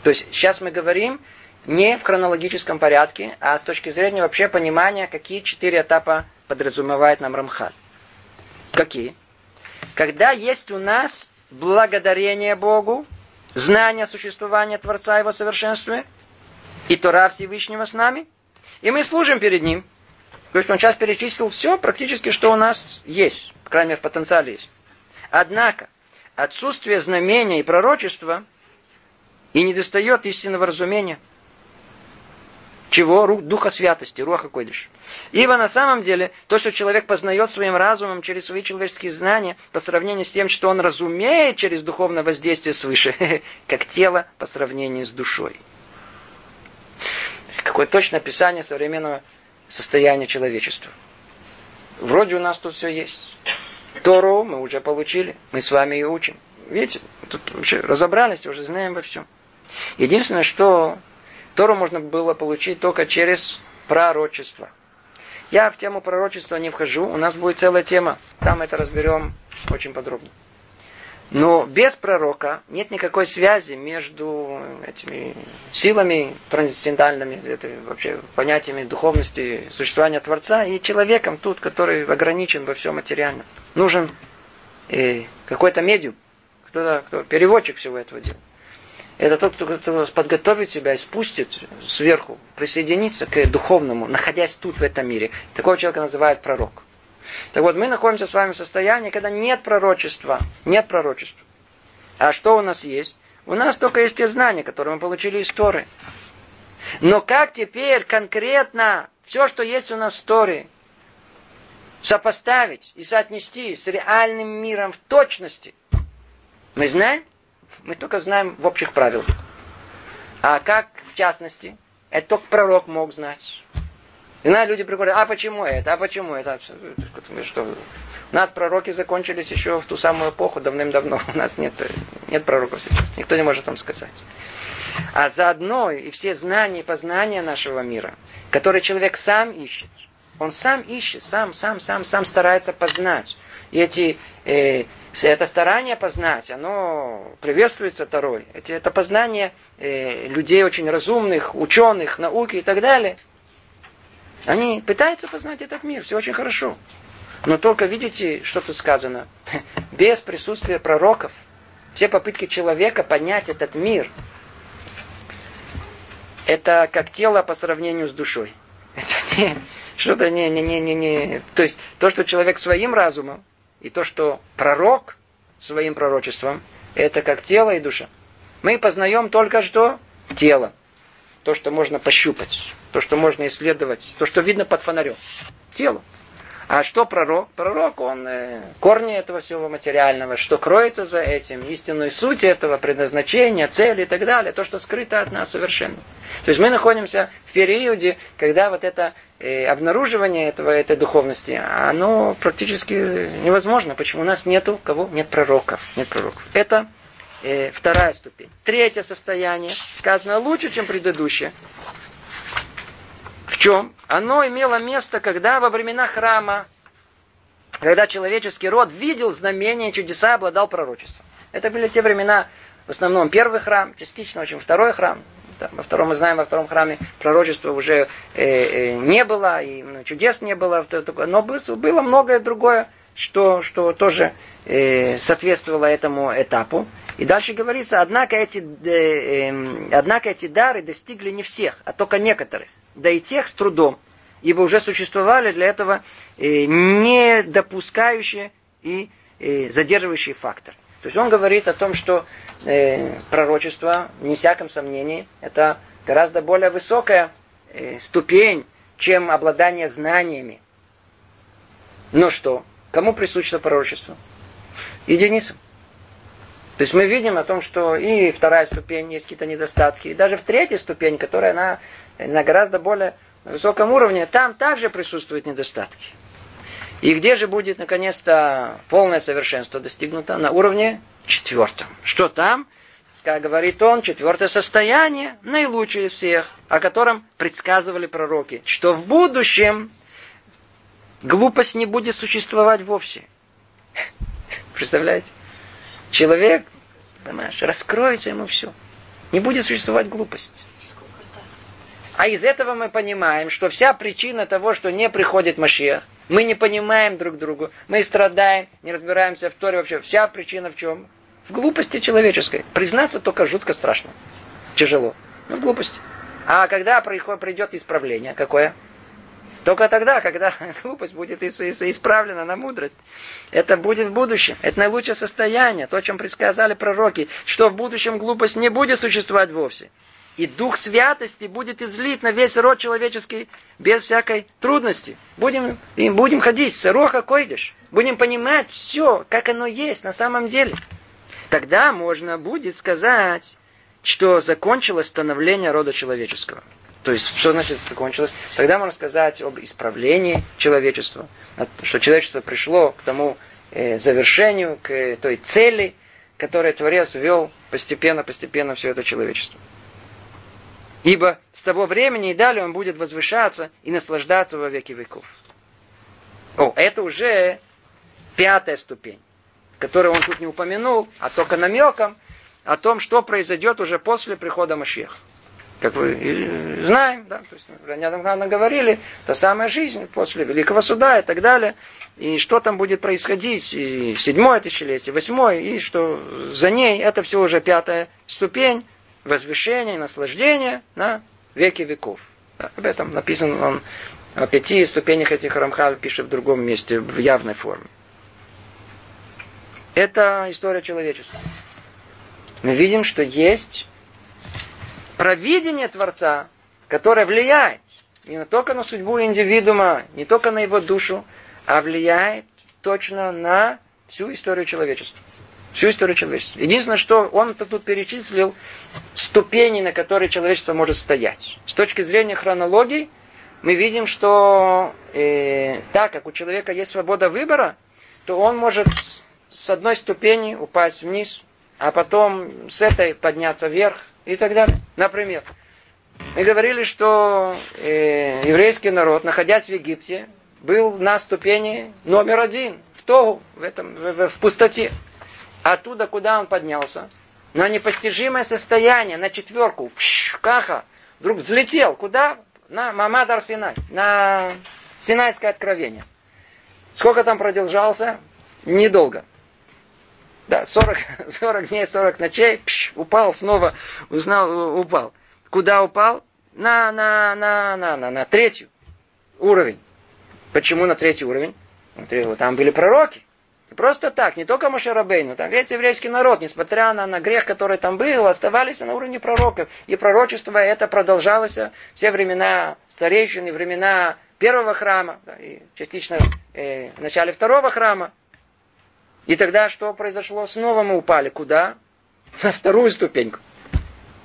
То есть сейчас мы говорим не в хронологическом порядке, а с точки зрения вообще понимания, какие четыре этапа подразумевает нам Рамхаль. Какие? Когда есть у нас благодарение Богу, знание существования Творца и Его совершенствия, и Тора Всевышнего с нами, и мы служим перед Ним. То есть он сейчас перечислил все практически, что у нас есть, по крайней мере, в потенциале есть. Однако, отсутствие знамения и пророчества и недостает истинного разумения – чего? Духа святости, руха койдыш. Ибо на самом деле, то, что человек познает своим разумом через свои человеческие знания, по сравнению с тем, что он разумеет через духовное воздействие свыше, как тело по сравнению с душой. Какое точное описание современного состояния человечества. Вроде у нас тут все есть. Тору мы уже получили, мы с вами ее учим. Видите, тут вообще разобрались, уже знаем во всем. Единственное, что Тору можно было получить только через пророчество. Я в тему пророчества не вхожу, у нас будет целая тема, там это разберем очень подробно. Но без пророка нет никакой связи между этими силами трансцендентальными, это вообще понятиями духовности, существования Творца и человеком тут, который ограничен во всем материальном. Нужен э, какой-то медиум, кто-то, кто переводчик всего этого дела. Это тот, кто, кто подготовит себя и спустит сверху, присоединиться к духовному, находясь тут, в этом мире. Такого человека называют пророк. Так вот, мы находимся с вами в состоянии, когда нет пророчества. Нет пророчества. А что у нас есть? У нас только есть те знания, которые мы получили из Торы. Но как теперь конкретно все, что есть у нас в Торе, сопоставить и соотнести с реальным миром в точности? Мы знаем? Мы только знаем в общих правилах. А как, в частности, это только пророк мог знать. И на люди приходят, а почему это, а почему это? Что, у нас пророки закончились еще в ту самую эпоху, давным-давно. У нас нет, нет пророков сейчас. Никто не может вам сказать. А заодно и все знания и познания нашего мира, которые человек сам ищет, он сам ищет, сам, сам, сам, сам старается познать. И эти, э, это старание познать, оно приветствуется Торой. Эти, это познание э, людей очень разумных, ученых, науки и так далее. Они пытаются познать этот мир, все очень хорошо. Но только видите, что тут сказано. Без присутствия пророков, все попытки человека понять этот мир, это как тело по сравнению с душой. Это не, что-то не, не, не, не, не. То есть то, что человек своим разумом и то, что пророк своим пророчеством, это как тело и душа. Мы познаем только что тело. То, что можно пощупать, то, что можно исследовать, то, что видно под фонарем. Тело. А что пророк? Пророк, он э, корни этого всего материального, что кроется за этим, истинную суть этого, предназначения, цели и так далее, то, что скрыто от нас совершенно. То есть мы находимся в периоде, когда вот это э, обнаруживание этого, этой духовности, оно практически невозможно. Почему у нас нету кого? Нет пророков. Нет пророков. Это э, вторая ступень. Третье состояние, сказано лучше, чем предыдущее. В чем? Оно имело место, когда во времена храма, когда человеческий род видел знамения, чудеса, обладал пророчеством. Это были те времена, в основном первый храм, частично очень второй храм. Там, во втором мы знаем, во втором храме пророчества уже э, э, не было, и ну, чудес не было, но было многое другое, что, что тоже э, соответствовало этому этапу. И дальше говорится, однако эти, э, э, однако эти дары достигли не всех, а только некоторых да и тех с трудом, ибо уже существовали для этого э, не допускающие и э, задерживающие фактор. То есть он говорит о том, что э, пророчество, не всяком сомнении, это гораздо более высокая ступень, чем обладание знаниями. Но что? Кому присуще пророчество? Единицам. То есть мы видим о том, что и вторая ступень есть какие-то недостатки, и даже в третьей ступени, которая она на гораздо более высоком уровне, там также присутствуют недостатки. И где же будет, наконец-то, полное совершенство достигнуто? На уровне четвертом. Что там? Как говорит он, четвертое состояние, наилучшее из всех, о котором предсказывали пророки, что в будущем глупость не будет существовать вовсе. Представляете? Человек, понимаешь, раскроется ему все. Не будет существовать глупость. А из этого мы понимаем, что вся причина того, что не приходит Машех, мы не понимаем друг друга, мы страдаем, не разбираемся в Торе вообще. Вся причина в чем? В глупости человеческой. Признаться только жутко страшно. Тяжело. Ну, в глупости. А когда придет исправление, какое? Только тогда, когда глупость будет исправлена на мудрость. Это будет в будущем. Это наилучшее состояние, то, о чем предсказали пророки, что в будущем глупость не будет существовать вовсе и дух святости будет излит на весь род человеческий без всякой трудности. Будем, и будем ходить, сыроха койдешь. Будем понимать все, как оно есть на самом деле. Тогда можно будет сказать, что закончилось становление рода человеческого. То есть, что значит закончилось? Тогда можно сказать об исправлении человечества, что человечество пришло к тому э, завершению, к той цели, которой Творец ввел постепенно-постепенно все это человечество. Ибо с того времени и далее он будет возвышаться и наслаждаться во веки веков. О, это уже пятая ступень, которую он тут не упомянул, а только намеком о том, что произойдет уже после прихода Машеха. Как вы знаем, да, то есть неоднократно говорили, та самая жизнь после Великого Суда и так далее, и что там будет происходить, и седьмое тысячелетие, восьмое, и что за ней, это все уже пятая ступень, возвышение, наслаждение на веки веков. Да, об этом написано он о пяти ступенях этих Рамхаль пишет в другом месте, в явной форме. Это история человечества. Мы видим, что есть провидение Творца, которое влияет не только на судьбу индивидуума, не только на его душу, а влияет точно на всю историю человечества. Всю историю человечества. Единственное, что он тут перечислил ступени, на которые человечество может стоять. С точки зрения хронологии, мы видим, что э, так как у человека есть свобода выбора, то он может с одной ступени упасть вниз, а потом с этой подняться вверх и так далее. Например, мы говорили, что э, еврейский народ, находясь в Египте, был на ступени номер один в Тогу, в, этом, в, в пустоте. Оттуда, куда он поднялся, на непостижимое состояние, на четверку, пш, каха, вдруг взлетел. Куда? На Мамадар Синай, на Синайское откровение. Сколько там продержался? Недолго. Да, 40, 40 дней, 40 ночей, пш, упал, снова узнал, упал. Куда упал? На, на, на, на, на, на третью уровень. Почему на третий уровень? Там были пророки. Просто так, не только Машарабейну, там весь еврейский народ, несмотря на, на грех, который там был, оставались на уровне пророков. И пророчество это продолжалось все времена старейшин и времена первого храма, да, и частично э, в начале второго храма. И тогда что произошло? Снова мы упали. Куда? На вторую ступеньку,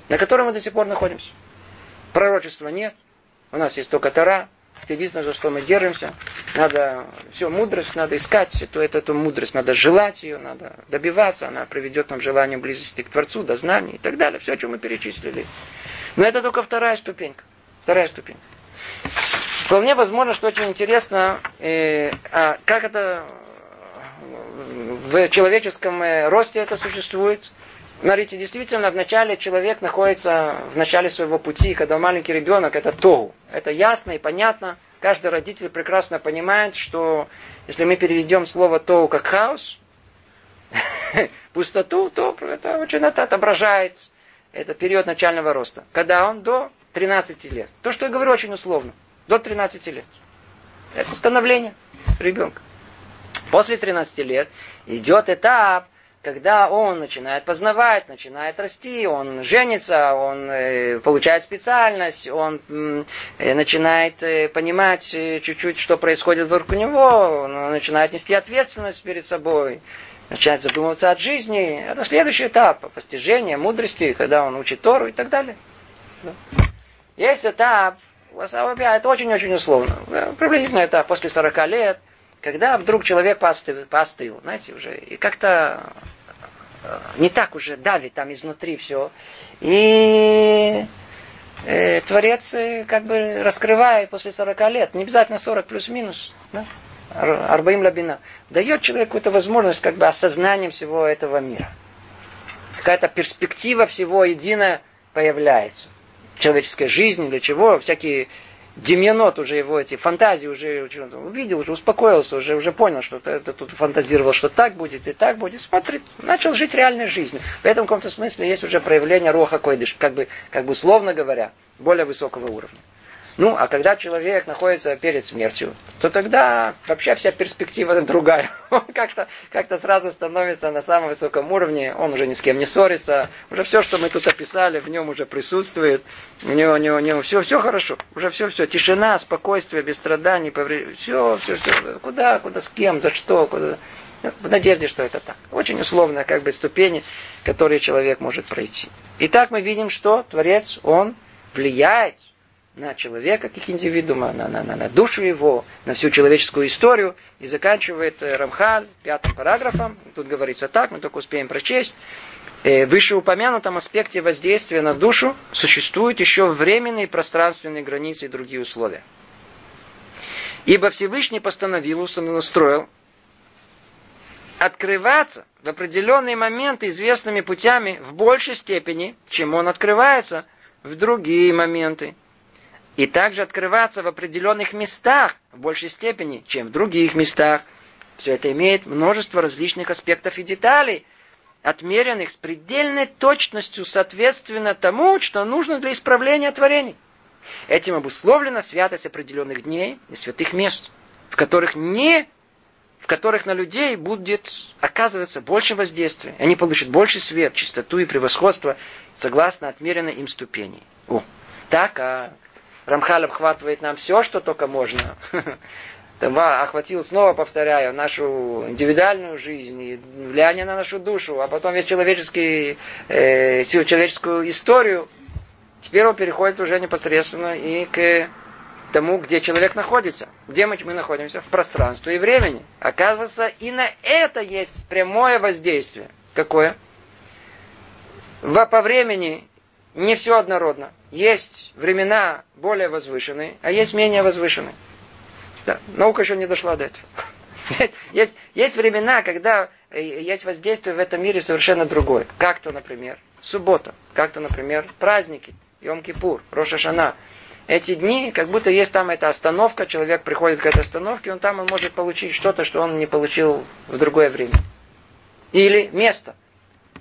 на которой мы до сих пор находимся. Пророчества нет. У нас есть только Тара, единственное, за что мы держимся. Надо все, мудрость надо искать, эту, эту, эту мудрость надо желать ее, надо добиваться, она приведет нам желание близости к Творцу, до знаний и так далее. Все, о чем мы перечислили. Но это только вторая ступенька. Вторая ступенька. Вполне возможно, что очень интересно, э, а как это в человеческом э, росте это существует. Смотрите, действительно, вначале человек находится в начале своего пути, когда маленький ребенок, это тогу. Это ясно и понятно. Каждый родитель прекрасно понимает, что если мы переведем слово тогу как хаос, пустоту, то это очень это отображает это период начального роста. Когда он до 13 лет. То, что я говорю, очень условно. До 13 лет. Это становление ребенка. После 13 лет идет этап, когда он начинает познавать, начинает расти, он женится, он э, получает специальность, он э, начинает э, понимать чуть-чуть, что происходит вокруг него, он начинает нести ответственность перед собой, начинает задумываться о жизни. Это следующий этап постижения мудрости, когда он учит Тору и так далее. Есть этап, это очень-очень условно, приблизительно этап после 40 лет – когда вдруг человек постыл, постыл знаете, уже, и как-то э, не так уже давит там изнутри все. И э, Творец э, как бы раскрывает после 40 лет, не обязательно 40 плюс-минус, да? Арбаим Лабина, дает человеку какую-то возможность как бы осознанием всего этого мира. Какая-то перспектива всего единая появляется. Человеческая жизнь, для чего, всякие Демьянот уже его эти фантазии уже, увидел, уже успокоился, уже, уже понял, что это тут фантазировал, что так будет и так будет. Смотрит, начал жить реальной жизнью. В этом каком-то смысле есть уже проявление роха койдыш, как бы, как бы условно говоря, более высокого уровня. Ну, а когда человек находится перед смертью, то тогда вообще вся перспектива другая. Он как-то как сразу становится на самом высоком уровне, он уже ни с кем не ссорится, уже все, что мы тут описали, в нем уже присутствует, у него, у него, у него все, все хорошо, уже все, все, тишина, спокойствие, без страданий, повреждений, все, все, все, куда, куда, с кем, за что, куда, в надежде, что это так. Очень условно, как бы ступени, которые человек может пройти. Итак, мы видим, что Творец, он влияет на человека как индивидуума, на, на, на, на душу его, на всю человеческую историю. И заканчивает э, Рамхаль пятым параграфом. Тут говорится так, мы только успеем прочесть. Э, в вышеупомянутом аспекте воздействия на душу существуют еще временные пространственные границы и другие условия. Ибо Всевышний постановил, устроил открываться в определенные моменты известными путями в большей степени, чем он открывается в другие моменты и также открываться в определенных местах в большей степени, чем в других местах. Все это имеет множество различных аспектов и деталей, отмеренных с предельной точностью соответственно тому, что нужно для исправления творений. Этим обусловлена святость определенных дней и святых мест, в которых не в которых на людей будет оказываться больше воздействия. Они получат больше свет, чистоту и превосходство согласно отмеренной им ступени. О, так, а Рамхаль обхватывает нам все, что только можно. охватил, снова повторяю, нашу индивидуальную жизнь, и влияние на нашу душу, а потом весь человеческий, э, всю человеческую историю. Теперь он переходит уже непосредственно и к тому, где человек находится. Где мы, мы находимся? В пространстве и времени. Оказывается, и на это есть прямое воздействие. Какое? Во, по времени не все однородно. Есть времена более возвышенные, а есть менее возвышенные. Да, наука еще не дошла до этого. Есть, есть, есть времена, когда э, есть воздействие в этом мире совершенно другое. Как то, например, суббота, как то, например, праздники, Йом-Кипур, Рошашана. Эти дни, как будто есть там эта остановка, человек приходит к этой остановке, он там он может получить что-то, что он не получил в другое время. Или место.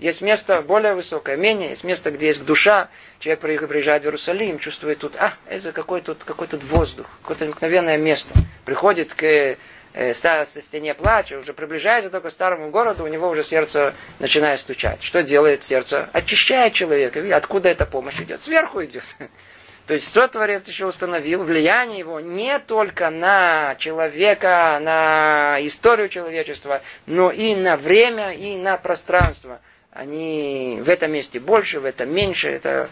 Есть место более высокое, менее, есть место, где есть душа. Человек приезжает в Иерусалим, чувствует тут, а, это какой тут, какой тут воздух, какое-то обыкновенное место. Приходит к э, ста- стене плача, уже приближается только к старому городу, у него уже сердце начинает стучать. Что делает сердце? Очищает человека. Видите, откуда эта помощь идет? Сверху идет. То есть что Творец еще установил? Влияние его не только на человека, на историю человечества, но и на время, и на пространство. Они в этом месте больше, в этом меньше. Это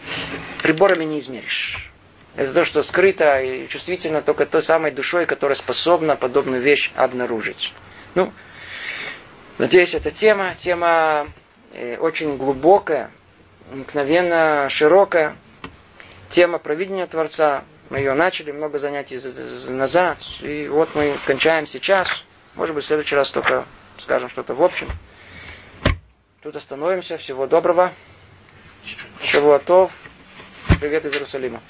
приборами не измеришь. Это то, что скрыто и чувствительно только той самой душой, которая способна подобную вещь обнаружить. Ну, надеюсь, эта тема, тема э, очень глубокая, мгновенно широкая. Тема провидения Творца. Мы ее начали много занятий назад. И вот мы кончаем сейчас. Может быть, в следующий раз только скажем что-то в общем. Тут остановимся. Всего доброго. Шавуатов. Привет из Иерусалима.